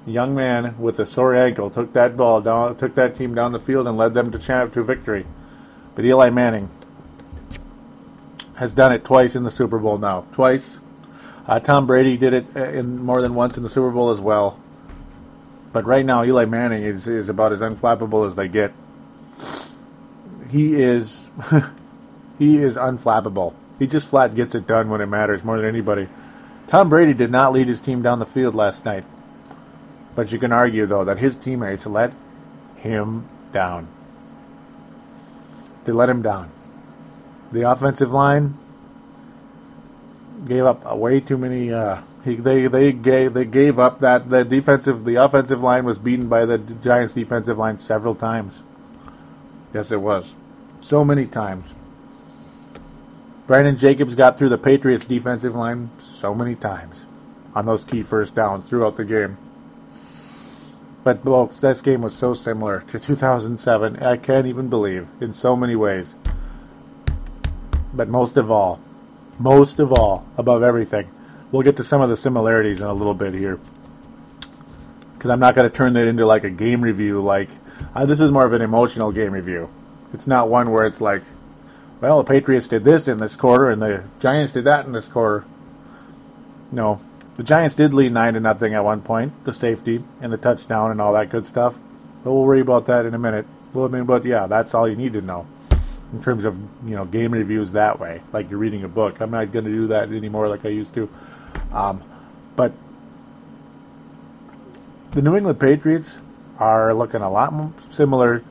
Young man with a sore ankle took that ball down, took that team down the field, and led them to champ to victory. But Eli Manning has done it twice in the Super Bowl now. Twice uh, Tom Brady did it uh, in more than once in the Super Bowl as well. But right now, Eli Manning is, is about as unflappable as they get. He is he is unflappable. He just flat gets it done when it matters more than anybody. Tom Brady did not lead his team down the field last night. But you can argue, though, that his teammates let him down. They let him down. The offensive line gave up way too many. Uh, he, they they gave they gave up that the defensive the offensive line was beaten by the Giants defensive line several times. Yes, it was, so many times. Brandon Jacobs got through the Patriots defensive line so many times on those key first downs throughout the game. But folks, this game was so similar to 2007. I can't even believe in so many ways. But most of all, most of all, above everything. We'll get to some of the similarities in a little bit here. Because I'm not going to turn that into like a game review. Like, uh, this is more of an emotional game review. It's not one where it's like, well, the Patriots did this in this quarter and the Giants did that in this quarter. No. The Giants did lead 9 to nothing at one point, the safety and the touchdown and all that good stuff. But we'll worry about that in a minute. Well, I mean, but yeah, that's all you need to know in terms of you know game reviews that way, like you're reading a book. I'm not going to do that anymore like I used to. Um, but the New England Patriots are looking a lot more similar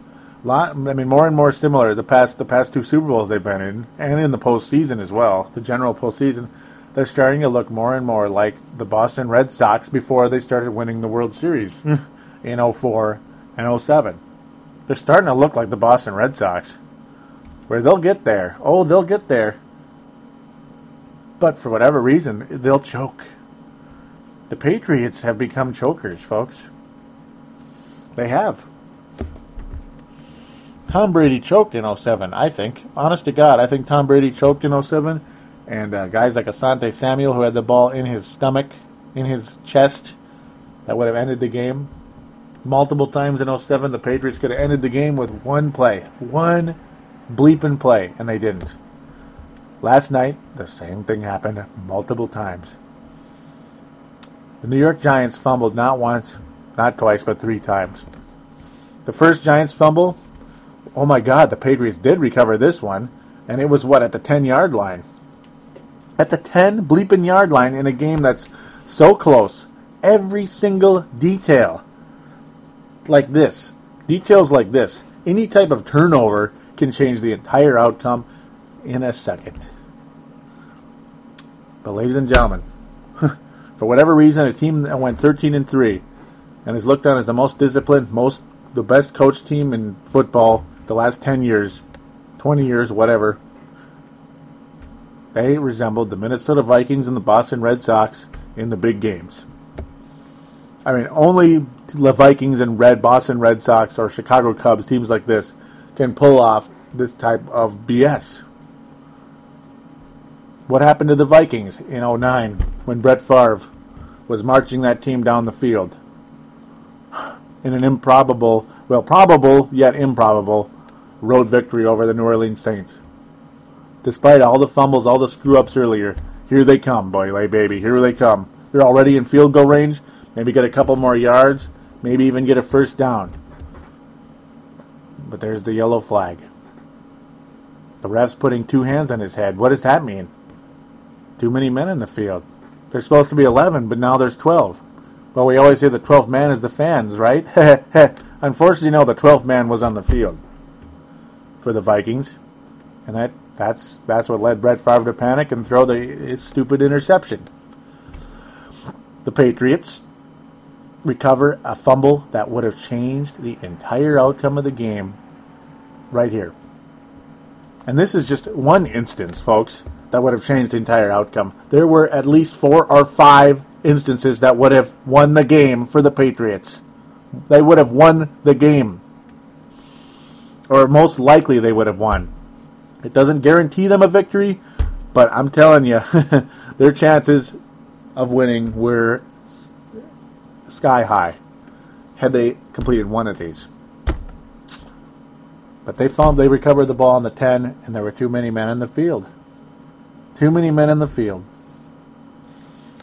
Lot, I mean, more and more similar. The past the past two Super Bowls they've been in, and in the postseason as well, the general postseason, they're starting to look more and more like the Boston Red Sox before they started winning the World Series hmm. in 04 and 07. They're starting to look like the Boston Red Sox, where they'll get there. Oh, they'll get there. But for whatever reason, they'll choke. The Patriots have become chokers, folks. They have. Tom Brady choked in 07, I think. Honest to God, I think Tom Brady choked in 07. And uh, guys like Asante Samuel, who had the ball in his stomach, in his chest, that would have ended the game. Multiple times in 07, the Patriots could have ended the game with one play. One bleeping play, and they didn't. Last night, the same thing happened multiple times. The New York Giants fumbled not once, not twice, but three times. The first Giants fumble, oh my God, the Patriots did recover this one, and it was what, at the 10 yard line? At the 10 bleeping yard line in a game that's so close. Every single detail like this, details like this, any type of turnover can change the entire outcome in a second. But, ladies and gentlemen, for whatever reason, a team that went 13 and 3 and is looked on as the most disciplined, most the best coached team in football the last 10 years, 20 years, whatever. They resembled the Minnesota Vikings and the Boston Red Sox in the big games. I mean, only the Vikings and Red Boston Red Sox or Chicago Cubs, teams like this, can pull off this type of BS. What happened to the Vikings in 09 when Brett Favre was marching that team down the field? In an improbable, well, probable yet improbable road victory over the New Orleans Saints. Despite all the fumbles, all the screw ups earlier, here they come, boy, lay baby. Here they come. They're already in field goal range. Maybe get a couple more yards. Maybe even get a first down. But there's the yellow flag. The ref's putting two hands on his head. What does that mean? Too many men in the field. There's supposed to be 11, but now there's 12. Well, we always say the 12th man is the fans, right? Unfortunately, no, the 12th man was on the field for the Vikings, and that that's that's what led Brett Favre to panic and throw the stupid interception. The Patriots recover a fumble that would have changed the entire outcome of the game right here. And this is just one instance, folks, that would have changed the entire outcome. There were at least four or five instances that would have won the game for the Patriots. They would have won the game or most likely they would have won. It doesn't guarantee them a victory, but I'm telling you, their chances of winning were sky high had they completed one of these. But they found they recovered the ball on the 10, and there were too many men in the field. Too many men in the field.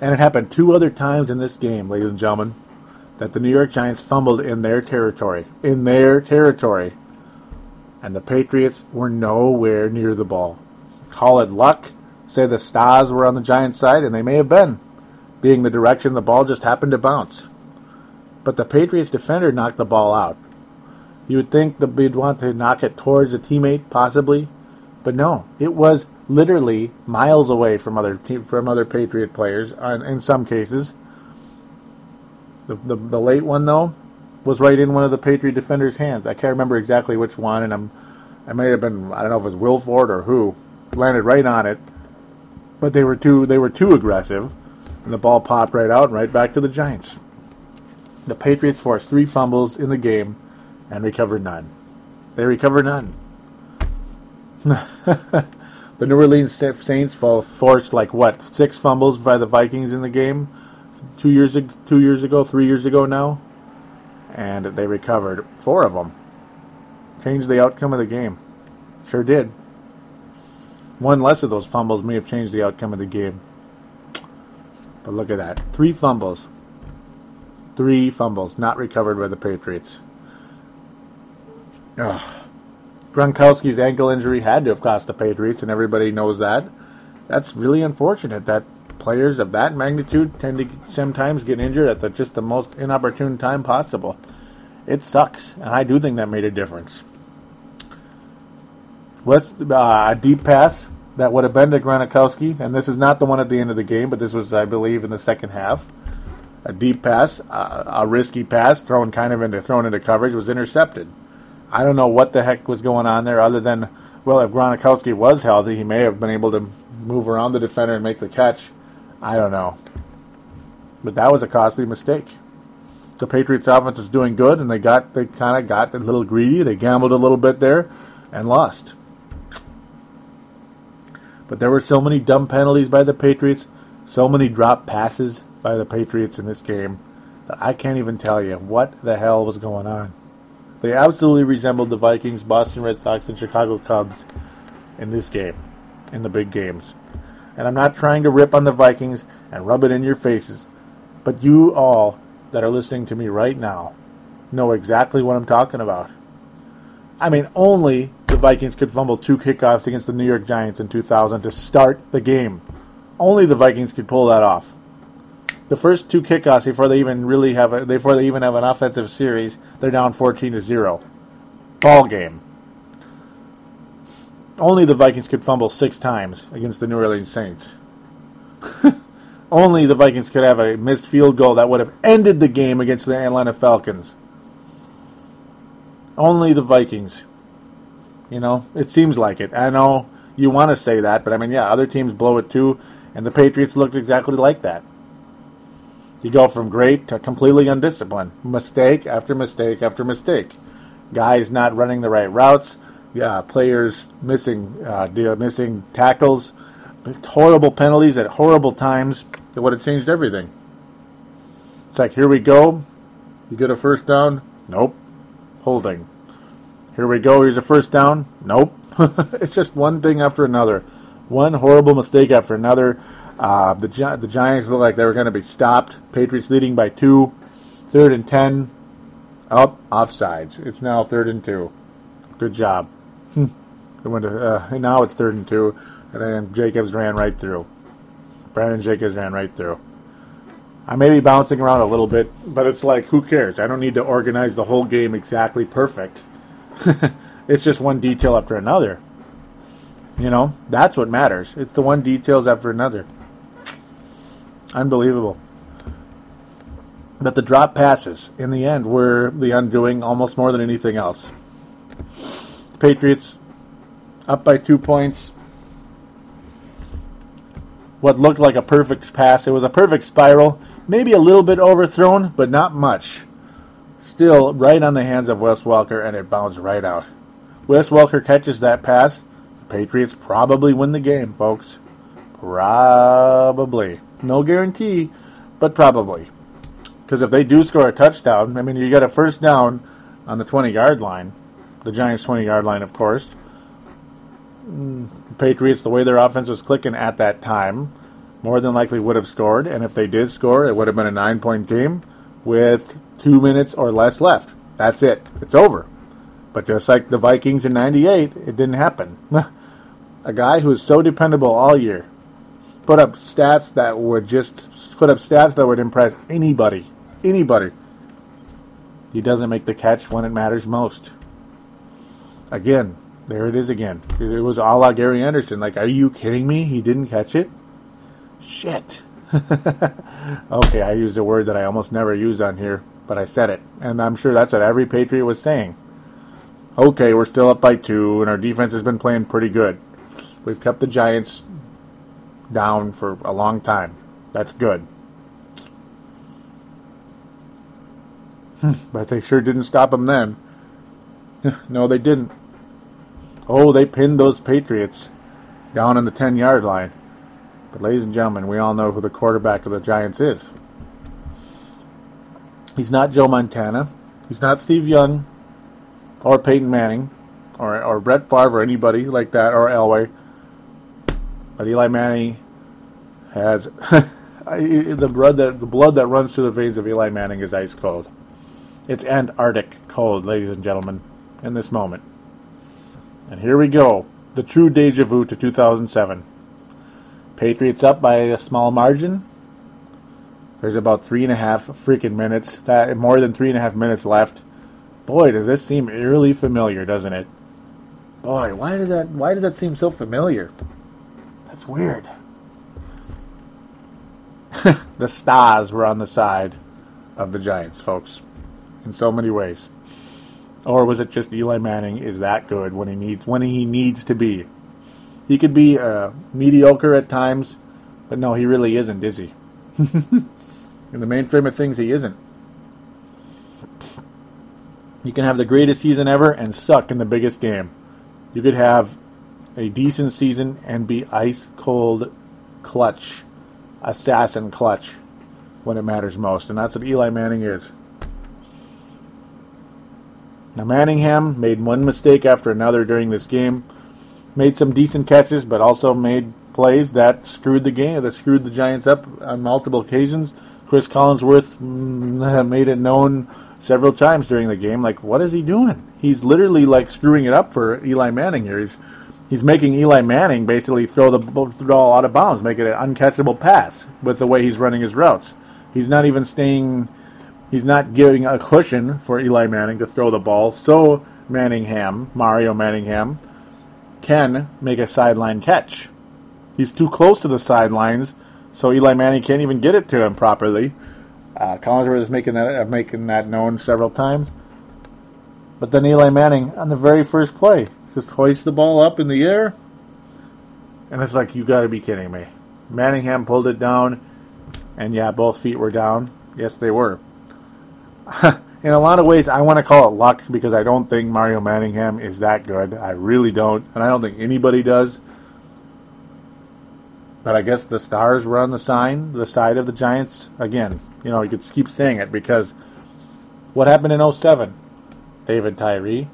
And it happened two other times in this game, ladies and gentlemen, that the New York Giants fumbled in their territory. In their territory and the Patriots were nowhere near the ball. Call it luck, say the stars were on the Giants' side, and they may have been, being the direction the ball just happened to bounce. But the Patriots defender knocked the ball out. You would think that we'd want to knock it towards a teammate, possibly, but no, it was literally miles away from other from other Patriot players. Uh, in some cases, the, the the late one though, was right in one of the Patriot defenders' hands. I can't remember exactly which one, and I'm, I may have been I don't know if it was Wilfork or who landed right on it, but they were too they were too aggressive, and the ball popped right out and right back to the Giants. The Patriots forced three fumbles in the game and recovered none. They recovered none. the New Orleans Saints forced like what six fumbles by the Vikings in the game two years two years ago, three years ago now and they recovered four of them. Changed the outcome of the game. Sure did. One less of those fumbles may have changed the outcome of the game. But look at that. Three fumbles. Three fumbles not recovered by the Patriots. Ugh. Gronkowski's ankle injury had to have cost the Patriots, and everybody knows that. That's really unfortunate that players of that magnitude tend to sometimes get injured at the, just the most inopportune time possible. It sucks, and I do think that made a difference. West uh, a deep pass that would have been to Gronkowski, and this is not the one at the end of the game, but this was, I believe, in the second half. A deep pass, uh, a risky pass, thrown kind of into thrown into coverage, was intercepted. I don't know what the heck was going on there, other than well, if Gronkowski was healthy, he may have been able to move around the defender and make the catch. I don't know, but that was a costly mistake. The Patriots' offense is doing good, and they got they kind of got a little greedy. They gambled a little bit there, and lost. But there were so many dumb penalties by the Patriots, so many drop passes by the Patriots in this game that I can't even tell you what the hell was going on. They absolutely resembled the Vikings, Boston Red Sox, and Chicago Cubs in this game, in the big games. And I'm not trying to rip on the Vikings and rub it in your faces, but you all that are listening to me right now know exactly what I'm talking about. I mean, only the Vikings could fumble two kickoffs against the New York Giants in 2000 to start the game. Only the Vikings could pull that off. The first two kickoffs before they even really have a, before they even have an offensive series, they're down 14 to 0. Ball game. Only the Vikings could fumble 6 times against the New Orleans Saints. Only the Vikings could have a missed field goal that would have ended the game against the Atlanta Falcons. Only the Vikings. You know, it seems like it. I know you want to say that, but I mean, yeah, other teams blow it too, and the Patriots looked exactly like that. You go from great to completely undisciplined. Mistake after mistake after mistake. Guys not running the right routes. Yeah, players missing uh, missing tackles. Horrible penalties at horrible times that would have changed everything. It's like, here we go. You get a first down. Nope. Holding. Here we go. Here's a first down. Nope. it's just one thing after another. One horrible mistake after another. Uh, the Gi- the Giants look like they were going to be stopped. Patriots leading by two, third and ten. Up offsides. It's now third and two. Good job. Went to, uh, now it's third and two, and then Jacobs ran right through. Brandon Jacobs ran right through. I may be bouncing around a little bit, but it's like, who cares? I don't need to organize the whole game exactly perfect. it's just one detail after another. You know, that's what matters. It's the one details after another. Unbelievable. But the drop passes in the end were the undoing almost more than anything else. Patriots up by two points. What looked like a perfect pass. It was a perfect spiral. Maybe a little bit overthrown, but not much. Still right on the hands of Wes Welker, and it bounced right out. Wes Welker catches that pass. The Patriots probably win the game, folks. Probably. No guarantee, but probably. Because if they do score a touchdown, I mean, you got a first down on the 20 yard line, the Giants' 20 yard line, of course. The Patriots, the way their offense was clicking at that time, more than likely would have scored. And if they did score, it would have been a nine point game with two minutes or less left. That's it. It's over. But just like the Vikings in 98, it didn't happen. a guy who is so dependable all year put up stats that would just put up stats that would impress anybody. Anybody. He doesn't make the catch when it matters most. Again, there it is again. It was a la Gary Anderson. Like, are you kidding me? He didn't catch it? Shit. okay, I used a word that I almost never use on here, but I said it. And I'm sure that's what every Patriot was saying. Okay, we're still up by two, and our defense has been playing pretty good. We've kept the Giants down for a long time. That's good. Hmm, but they sure didn't stop them then. no, they didn't. Oh, they pinned those Patriots down in the 10 yard line. But, ladies and gentlemen, we all know who the quarterback of the Giants is. He's not Joe Montana. He's not Steve Young or Peyton Manning or, or Brett Favre or anybody like that or Elway. But Eli Manning has the blood that the blood that runs through the veins of Eli Manning is ice cold. It's Antarctic cold, ladies and gentlemen, in this moment. And here we go, the true deja vu to 2007. Patriots up by a small margin. There's about three and a half freaking minutes, that more than three and a half minutes left. Boy, does this seem eerily familiar, doesn't it? Boy, why does that why does that seem so familiar? That's weird. the stars were on the side of the Giants, folks, in so many ways. Or was it just Eli Manning is that good when he needs when he needs to be? He could be uh, mediocre at times, but no, he really isn't, is he? in the mainframe of things, he isn't. You can have the greatest season ever and suck in the biggest game. You could have a decent season and be ice cold clutch, assassin clutch when it matters most. And that's what Eli Manning is. Now, Manningham made one mistake after another during this game. Made some decent catches, but also made plays that screwed the game, that screwed the Giants up on multiple occasions. Cris Collinsworth mm, made it known several times during the game, like, what is he doing? He's literally like screwing it up for Eli Manning here. He's, he's making Eli Manning basically throw the ball out of bounds, make it an uncatchable pass with the way he's running his routes. He's not even staying, he's not giving a cushion for Eli Manning to throw the ball. So Manningham, Mario Manningham, can make a sideline catch. He's too close to the sidelines, so Eli Manning can't even get it to him properly. Uh, Collinsworth is making that uh, making that known several times. But then Eli Manning on the very first play just hoists the ball up in the air, and it's like you got to be kidding me. Manningham pulled it down, and yeah, both feet were down. Yes, they were. in a lot of ways, I want to call it luck because I don't think Mario Manningham is that good. I really don't, and I don't think anybody does. But I guess the stars were on the sign, the side of the Giants. Again, you know, you could keep saying it because what happened in 07? David Tyree.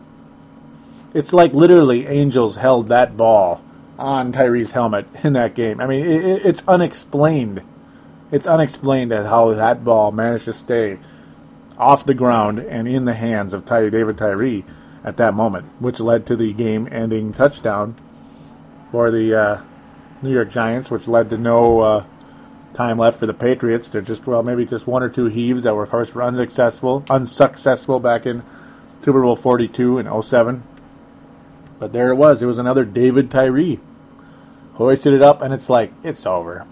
It's like literally angels held that ball on Tyree's helmet in that game. I mean, it, it's unexplained. It's unexplained as how that ball managed to stay off the ground and in the hands of Ty- David Tyree at that moment, which led to the game-ending touchdown for the uh, New York Giants, which led to no uh, time left for the Patriots. To just well, maybe just one or two heaves that were, of course, unsuccessful, unsuccessful back in Super Bowl 42 and 07. But there it was. It was another David Tyree. Hoisted it up, and it's like, it's over.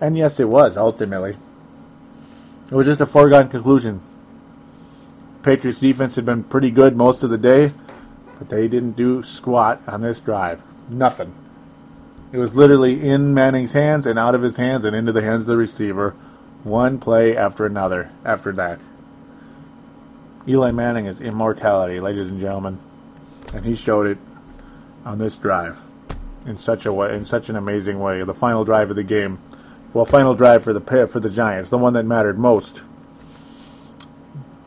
And yes, it was, ultimately. It was just a foregone conclusion. Patriots defense had been pretty good most of the day, but they didn't do squat on this drive. Nothing. It was literally in Manning's hands and out of his hands and into the hands of the receiver. One play after another after that. Eli Manning is immortality, ladies and gentlemen, and he showed it on this drive in such a way, in such an amazing way. The final drive of the game, well, final drive for the for the Giants, the one that mattered most.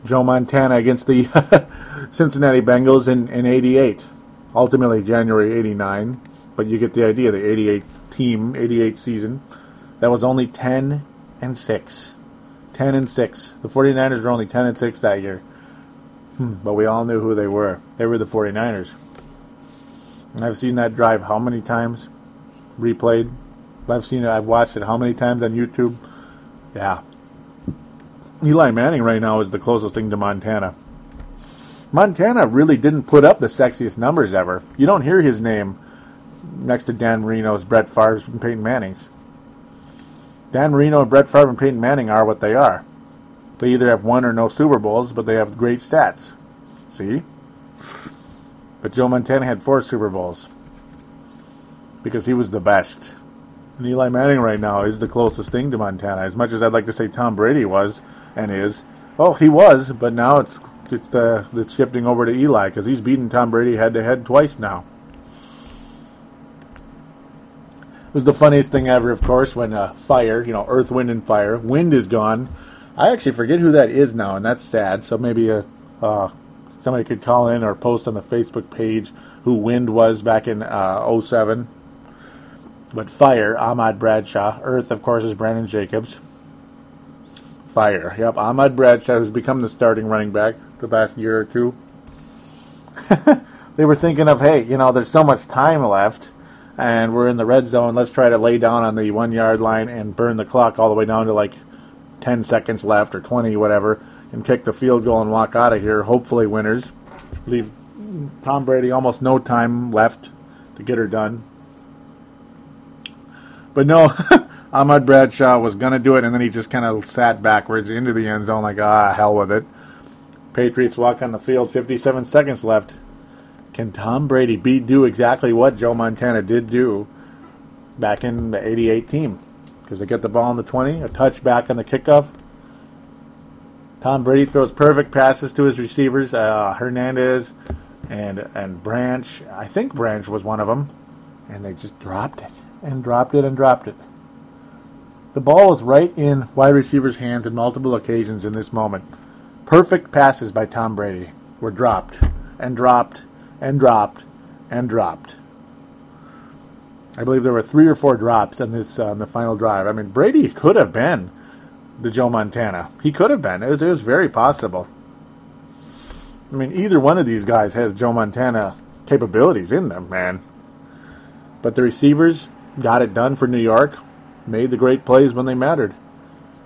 Joe Montana against the Cincinnati Bengals in, in 88. Ultimately, January 89 but you get the idea. The 88 team, 88 season, that was only 10 and 6. 10 and 6. The 49ers were only 10 and 6 that year. Hmm, but we all knew who they were. They were the 49ers. And I've seen that drive how many times? Replayed. I've seen it, I've watched it how many times on YouTube? Yeah. Eli Manning right now is the closest thing to Montana. Montana really didn't put up the sexiest numbers ever. You don't hear his name next to Dan Marino's, Brett Favre's, and Peyton Manning's. Dan Marino Brett Favre and Peyton Manning are what they are. They either have one or no Super Bowls, but they have great stats. See? But Joe Montana had four Super Bowls because he was the best. And Eli Manning right now is the closest thing to Montana. As much as I'd like to say Tom Brady was and is, well, he was, but now it's it's uh, it's shifting over to Eli because he's beaten Tom Brady head to head twice now. It was the funniest thing ever, of course, when uh, fire, you know, earth, wind, and fire. Wind is gone. I actually forget who that is now, and that's sad. So maybe a, uh, uh, somebody could call in or post on the Facebook page who Wind was back in uh, 07. But fire, Ahmad Bradshaw. Earth, of course, is Brandon Jacobs. Fire, yep, Ahmad Bradshaw has become the starting running back the past year or two. they were thinking of, hey, you know, there's so much time left and we're in the red zone. Let's try to lay down on the one yard line and burn the clock all the way down to like 10 seconds left or 20, whatever, and kick the field goal and walk out of here. Hopefully, winners. Leave Tom Brady almost no time left to get her done. But no, Ahmad Bradshaw was going to do it, and then he just kind of sat backwards into the end zone, like, ah, hell with it. Patriots walk on the field, 57 seconds left. Can Tom Brady beat do exactly what Joe Montana did do back in the 88 team? Because they get the ball on the 20, a touchback on the kickoff. Tom Brady throws perfect passes to his receivers, uh, Hernandez and and Branch. I think Branch was one of them, and they just dropped it and dropped it and dropped it. The ball was right in wide receivers' hands in multiple occasions in this moment. Perfect passes by Tom Brady were dropped and dropped and dropped and dropped. I believe there were three or four drops in this uh, the final drive. I mean, Brady could have been the Joe Montana. He could have been. It was, it was very possible. I mean, either one of these guys has Joe Montana capabilities in them, man. But the receivers got it done for New York, made the great plays when they mattered.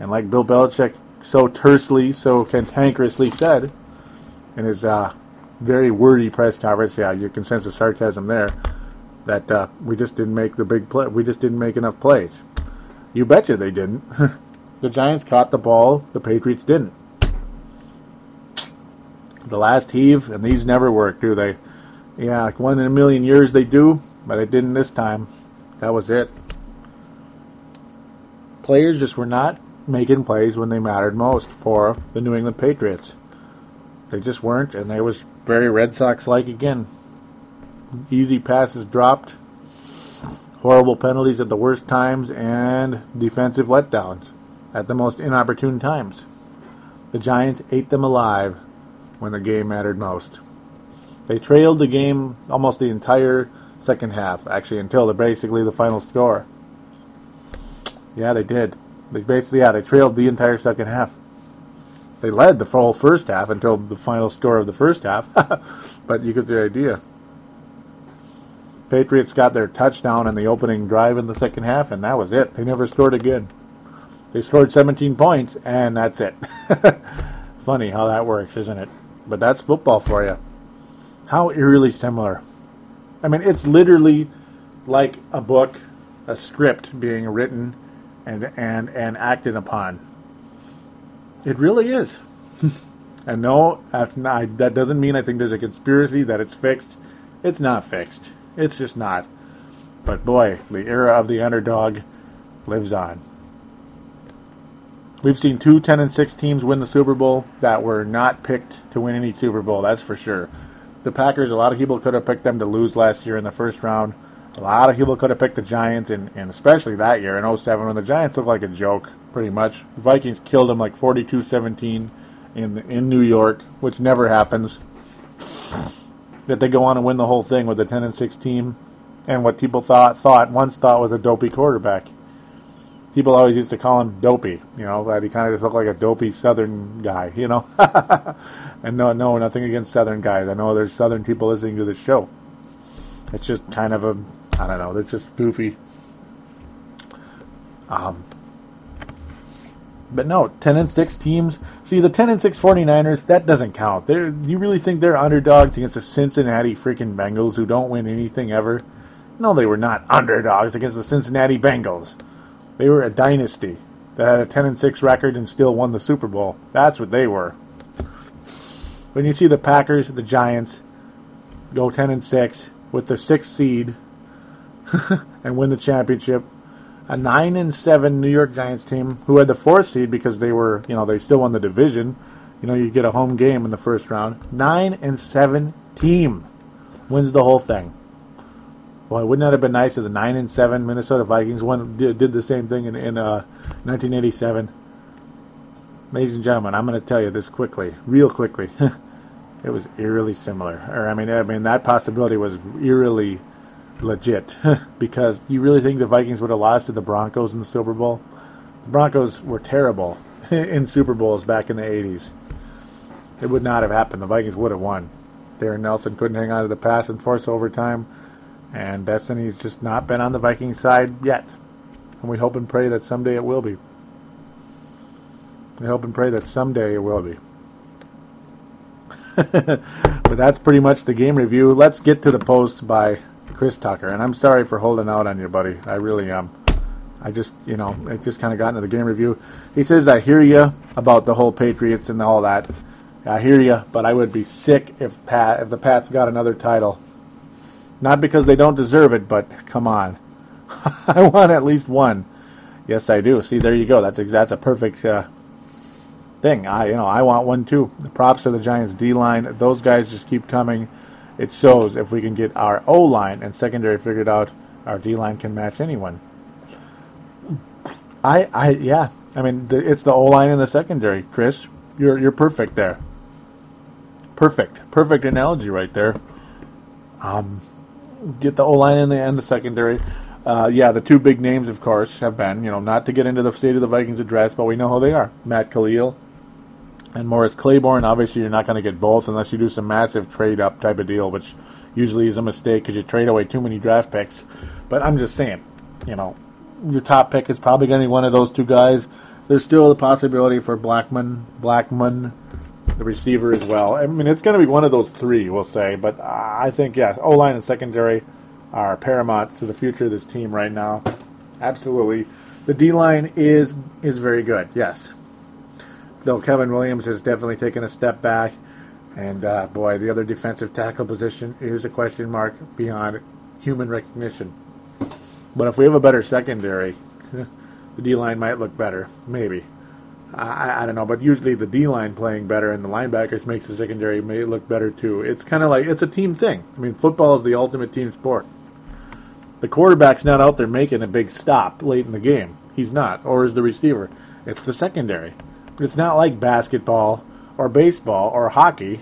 And like Bill Belichick so tersely, so cantankerously said in his uh, very wordy press conference, yeah, you can sense the sarcasm there, that uh, we just didn't make the big play. We just didn't make enough plays. You betcha they didn't. the Giants caught the ball, the Patriots didn't. The last heave, and these never work, do they? Yeah, like one in a million years they do, but it didn't this time. That was it. Players just were not making plays when they mattered most for the New England Patriots. They just weren't, and they was very Red Sox like again. Easy passes dropped, horrible penalties at the worst times, and defensive letdowns at the most inopportune times. The Giants ate them alive when the game mattered most. They trailed the game almost the entire second half, actually, until the, basically the final score. Yeah, they did. They basically, yeah, they trailed the entire second half. They led the whole first half until the final score of the first half, but you get the idea. Patriots got their touchdown in the opening drive in the second half, and that was it. They never scored again. They scored 17 points, and that's it. Funny how that works, isn't it? But that's football for you. How eerily similar. I mean, it's literally like a book, a script being written and and and acted upon. It really is. and no, not, that doesn't mean I think there's a conspiracy that it's fixed. It's not fixed. It's just not. But boy, the era of the underdog lives on. We've seen two 10 and 6 teams win the Super Bowl that were not picked to win any Super Bowl, that's for sure. The Packers, a lot of people could have picked them to lose last year in the first round. A lot of people could have picked the Giants, and, and especially that year in 07 when the Giants looked like a joke, pretty much. The Vikings killed them like 42 17 in, in New York, which never happens. That they go on and win the whole thing with a 10 and 6 team, and what people thought thought once thought was a dopey quarterback people always used to call him dopey. You know, that he kind of just looked like a dopey Southern guy. You know, and no, no, nothing against Southern guys. I know there's Southern people listening to this show. It's just kind of a, I don't know, they're just goofy. Um, but no, 10 and 6 teams. See, the 10 and 6 49ers, that doesn't count. They're, you really think they're underdogs against the Cincinnati freaking Bengals who don't win anything ever? No, they were not underdogs against the Cincinnati Bengals. They were a dynasty that had a 10 and 6 record and still won the Super Bowl. That's what they were. When you see the Packers, the Giants go 10 and 6 with their 6th seed and win the championship, a 9 and 7 New York Giants team who had the 4th seed because they were, you know, they still won the division. You know, you get a home game in the first round. 9 and 7 team wins the whole thing. Boy, wouldn't that have been nice if the nine and seven Minnesota Vikings won did, did the same thing in, in uh, 1987? Ladies and gentlemen, I'm going to tell you this quickly, real quickly. it was eerily similar, or I mean, I mean that possibility was eerily legit because you really think the Vikings would have lost to the Broncos in the Super Bowl? The Broncos were terrible in Super Bowls back in the 80s. It would not have happened. The Vikings would have won. Darrin Nelson couldn't hang on to the pass and force overtime. And Destiny's just not been on the Viking side yet. And we hope and pray that someday it will be. We hope and pray that someday it will be. but that's pretty much the game review. Let's get to the post by Chris Tucker. And I'm sorry for holding out on you, buddy. I really am. I just, you know, it just kind of got into the game review. He says, I hear you about the whole Patriots and all that. I hear you, but I would be sick if Pat if the Pats got another title. Not because they don't deserve it, but come on, I want at least one. Yes, I do. See, there you go. That's that's a perfect uh, thing. I you know I want one too. The props to the Giants D line. Those guys just keep coming. It shows if we can get our O line and secondary figured out, our D line can match anyone. I I yeah. I mean, the, it's the O line and the secondary. Chris, you're you're perfect there. Perfect, perfect analogy right there. Um, get the O line in the and the secondary. Uh, yeah, the two big names, of course, have been, you know, not to get into the state of the Vikings address, but we know who they are. Matt Kalil and Morris Claiborne. Obviously, you're not going to get both unless you do some massive trade up type of deal, which usually is a mistake because you trade away too many draft picks. But I'm just saying, you know, your top pick is probably going to be one of those two guys. There's still the possibility for Blackmon, Blackmon, the receiver as well. I mean, it's going to be one of those three, we'll say. But I think, yes, O line and secondary are paramount to the future of this team right now. Absolutely. The D line is is very good, yes. Though Kevin Williams has definitely taken a step back. And uh, boy, the other defensive tackle position is a question mark beyond human recognition. But if we have a better secondary, the D line might look better. Maybe. I, I don't know, but usually the D line playing better and the linebackers makes the secondary look better too. It's kind of like it's a team thing. I mean, football is the ultimate team sport the quarterback's not out there making a big stop late in the game. He's not, or is the receiver. It's the secondary. It's not like basketball or baseball or hockey,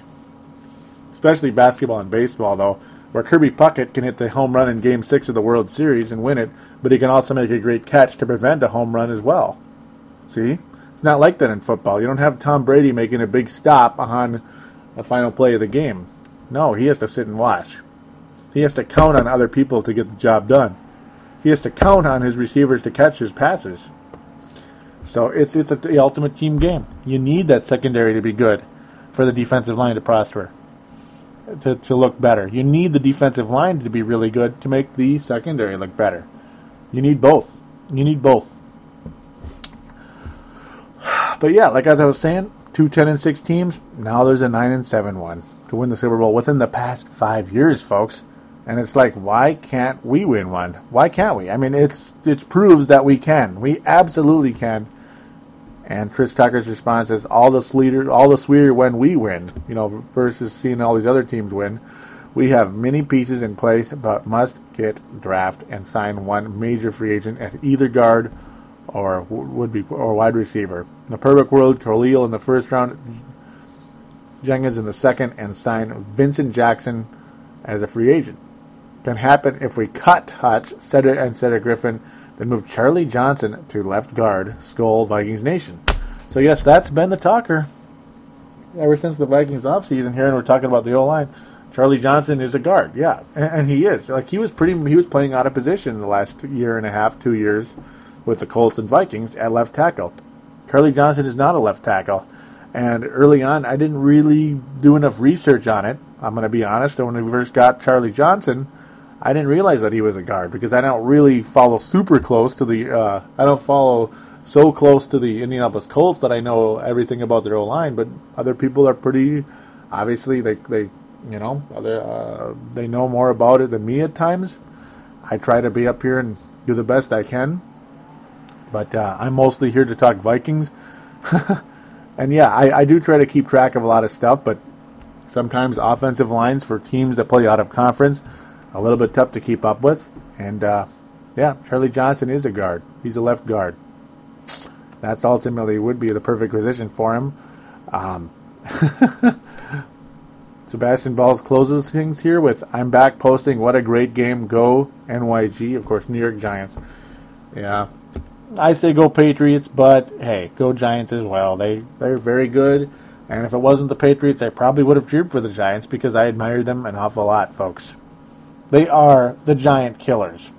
especially basketball and baseball, though, where Kirby Puckett can hit the home run in Game 6 of the World Series and win it, but he can also make a great catch to prevent a home run as well. See? It's not like that in football. You don't have Tom Brady making a big stop on the final play of the game. No, he has to sit and watch. He has to count on other people to get the job done. He has to count on his receivers to catch his passes. So it's it's a, the ultimate team game. You need that secondary to be good for the defensive line to prosper, to, to look better. You need the defensive line to be really good to make the secondary look better. You need both. You need both. But yeah, like as I was saying, two ten and six teams. Now there's a nine and seven one to win the Super Bowl within the past five years, folks. And it's like, why can't we win one? Why can't we? I mean, it's it proves that we can. We absolutely can. And Chris Tucker's response is, all the sweeter, all the sweeter when we win. You know, versus seeing all these other teams win. We have many pieces in place, but must get draft and sign one major free agent at either guard or would be or wide receiver. In the perfect world, Kalil in the first round, Jenkins in the second, and sign Vincent Jackson as a free agent can happen if we cut Hutch, Cedric, and Cedric Griffin, then move Charlie Johnson to left guard, Skol Vikings Nation. So, yes, that's been the talker ever since the Vikings offseason here, and we're talking about the O line. Charlie Johnson is a guard, yeah, and, and, he is. Like he was pretty, he was playing out of position the last year and a half, two years, with the Colts and Vikings at left tackle. Charlie Johnson is not a left tackle, and early on, I didn't really do enough research on it. I'm going to be honest. When we first got Charlie Johnson, I didn't realize that he was a guard because I don't really follow super close to the. Uh, I don't follow so close to the Indianapolis Colts that I know everything about their O line. But other people are pretty. Obviously, they they you know uh, they know more about it than me at times. I try to be up here and do the best I can. But uh, I'm mostly here to talk Vikings. and yeah, I, I do try to keep track of a lot of stuff, but sometimes offensive lines for teams that play out of conference a little bit tough to keep up with. And uh, yeah, Charlie Johnson is a guard. He's a left guard. That's ultimately would be the perfect position for him. Um, Sebastian Balls closes things here with I'm back posting what a great game go NYG of course New York Giants. Yeah. I say go Patriots, but hey, go Giants as well. They they're very good. And if it wasn't the Patriots, I probably would have cheered for the Giants because I admire them an awful lot, folks. They are the giant killers.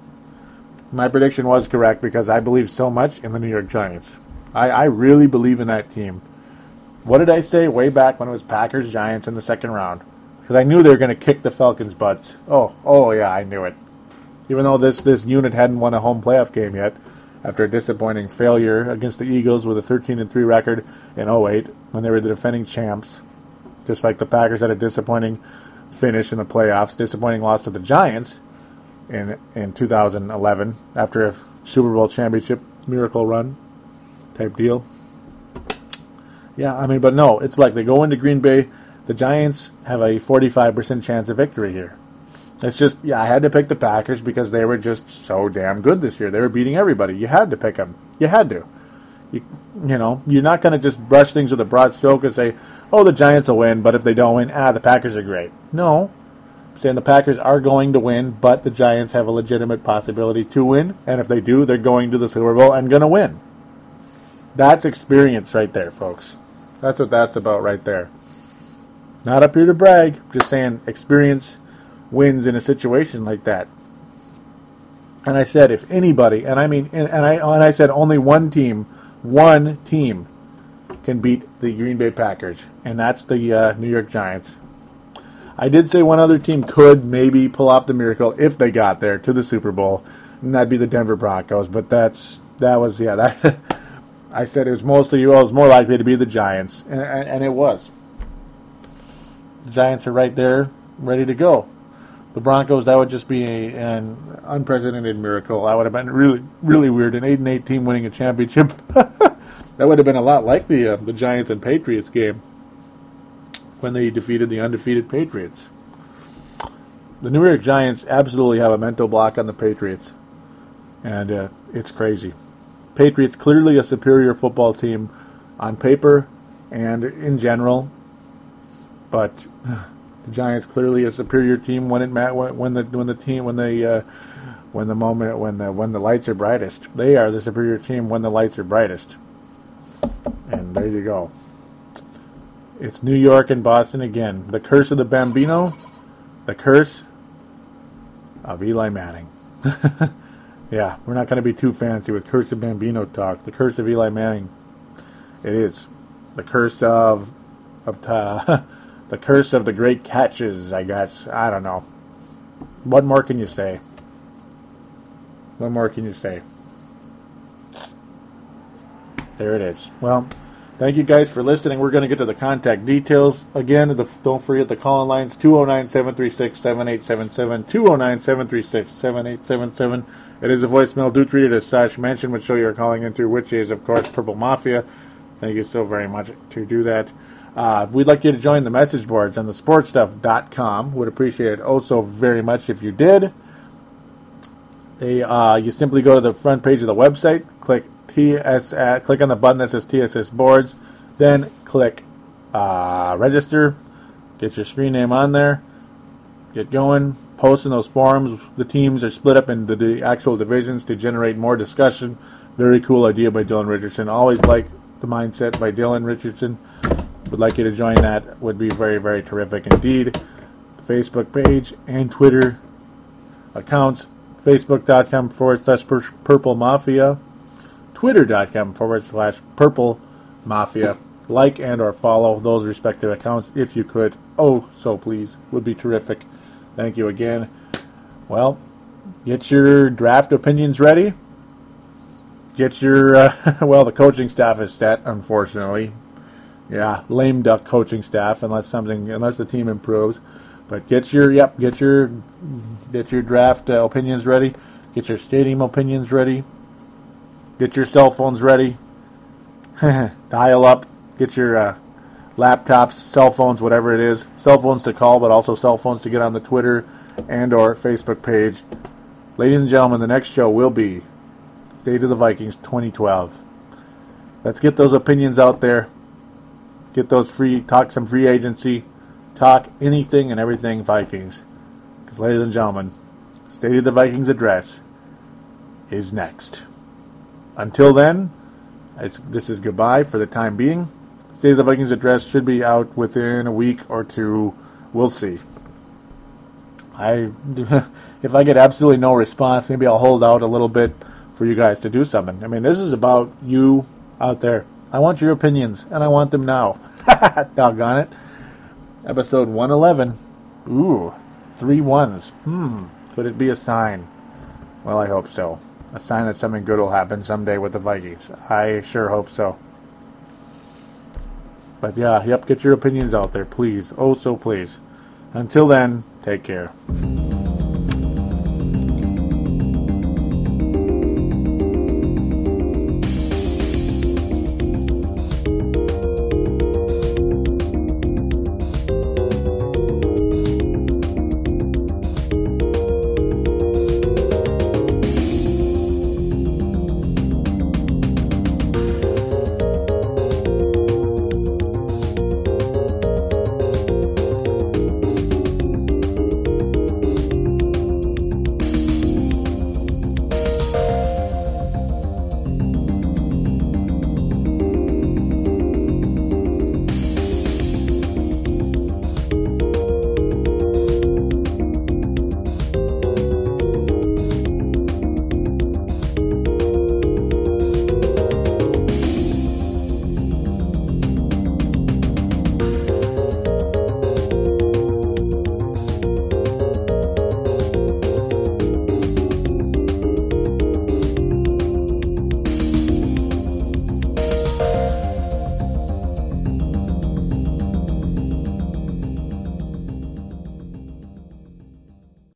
My prediction was correct because I believe so much in the New York Giants. I, I really believe in that team. What did I say way back when it was Packers Giants in the second round? because I knew they were going to kick the Falcons' butts. Oh, oh yeah, I knew it. Even though this this unit hadn't won a home playoff game yet, after a disappointing failure against the Eagles with a 13 and 3 record in 08 when they were the defending champs, just like the Packers had a disappointing finish in the playoffs, disappointing loss to the Giants in in 2011 after a Super Bowl championship miracle run type deal. Yeah, I mean, but no, it's like they go into Green Bay. The Giants have a 45% chance of victory here. It's just, yeah, I had to pick the Packers because they were just so damn good this year. They were beating everybody. You had to pick them. You had to. You, you know, you're not going to just brush things with a broad stroke and say, oh, the Giants will win, but if they don't win, ah, the Packers are great. No. I'm saying the Packers are going to win, but the Giants have a legitimate possibility to win, and if they do, they're going to the Super Bowl and going to win. That's experience right there, folks. That's what that's about right there. Not up here to brag, just saying experience wins in a situation like that. And I said, if anybody, and I mean, and, and I and I said only one team, one team can beat the Green Bay Packers, and that's the uh, New York Giants. I did say one other team could maybe pull off the miracle if they got there to the Super Bowl, and that'd be the Denver Broncos. But that's that was yeah that I said it was mostly well, it was more likely to be the Giants, and, and, and it was. The Giants are right there, ready to go. The Broncos, that would just be a, an unprecedented miracle. That would have been really, really weird. An eight and eight team winning a championship. that would have been a lot like the uh, the Giants and Patriots game when they defeated the undefeated Patriots. The New York Giants absolutely have a mental block on the Patriots, and uh, it's crazy. Patriots clearly a superior football team on paper and in general, but the Giants clearly a superior team when it when the when the team when the uh, when the moment when the when the lights are brightest. They are the superior team when the lights are brightest. And there you go. It's New York and Boston again. The curse of the Bambino, the curse of Eli Manning. yeah, we're not going to be too fancy with curse of Bambino talk. The curse of Eli Manning. It is the curse of of. Ta- the curse of the great catches, I guess. I don't know. What more can you say? What more can you say? There it is. Well, thank you guys for listening. We're going to get to the contact details. Again, the, don't forget the call in lines 209 736 7877. 209 736 7877. It is a voicemail. Do treat it as such. Mention which show you're calling into, which is, of course, Purple Mafia. Thank you so very much to do that. Uh, we'd like you to join the message boards on the sportstuff.com. Would appreciate it also very much if you did. They, uh, you simply go to the front page of the website, click TS, at, click on the button that says TSS Boards, then click uh, register, get your screen name on there, get going, post in those forums. The teams are split up into the actual divisions to generate more discussion. Very cool idea by Dylan Richardson. Always like the mindset by Dylan Richardson would like you to join that would be very, very terrific indeed. Facebook page and Twitter accounts facebook.com forward slash purple mafia, twitter.com forward slash purple mafia. Like and or follow those respective accounts if you could. Oh, so please. Would be terrific. Thank you again. Well, get your draft opinions ready. Get your, uh, well, the coaching staff is set, unfortunately. Yeah, lame duck coaching staff unless something unless the team improves. But get your yep, get your get your draft uh, opinions ready. Get your stadium opinions ready. Get your cell phones ready. Dial up. Get your uh, laptops, cell phones, whatever it is. Cell phones to call, but also cell phones to get on the Twitter and or Facebook page. Ladies and gentlemen, the next show will be State of the Vikings 2012. Let's get those opinions out there get those free, talk some free agency, talk anything and everything Vikings. Because, ladies and gentlemen, State of the Vikings address is next. Until then, this is goodbye for the time being. State of the Vikings address should be out within a week or two. We'll see. I, if I get absolutely no response, maybe I'll hold out a little bit for you guys to do something. I mean, this is about you out there. I want your opinions, and I want them now. Doggone it. Episode 111 Ooh, three ones. Hmm, could it be a sign? Well, I hope so. A sign that something good will happen someday with the Vikings. I sure hope so. But yeah, yep, get your opinions out there, please. Oh, so please. Until then, take care.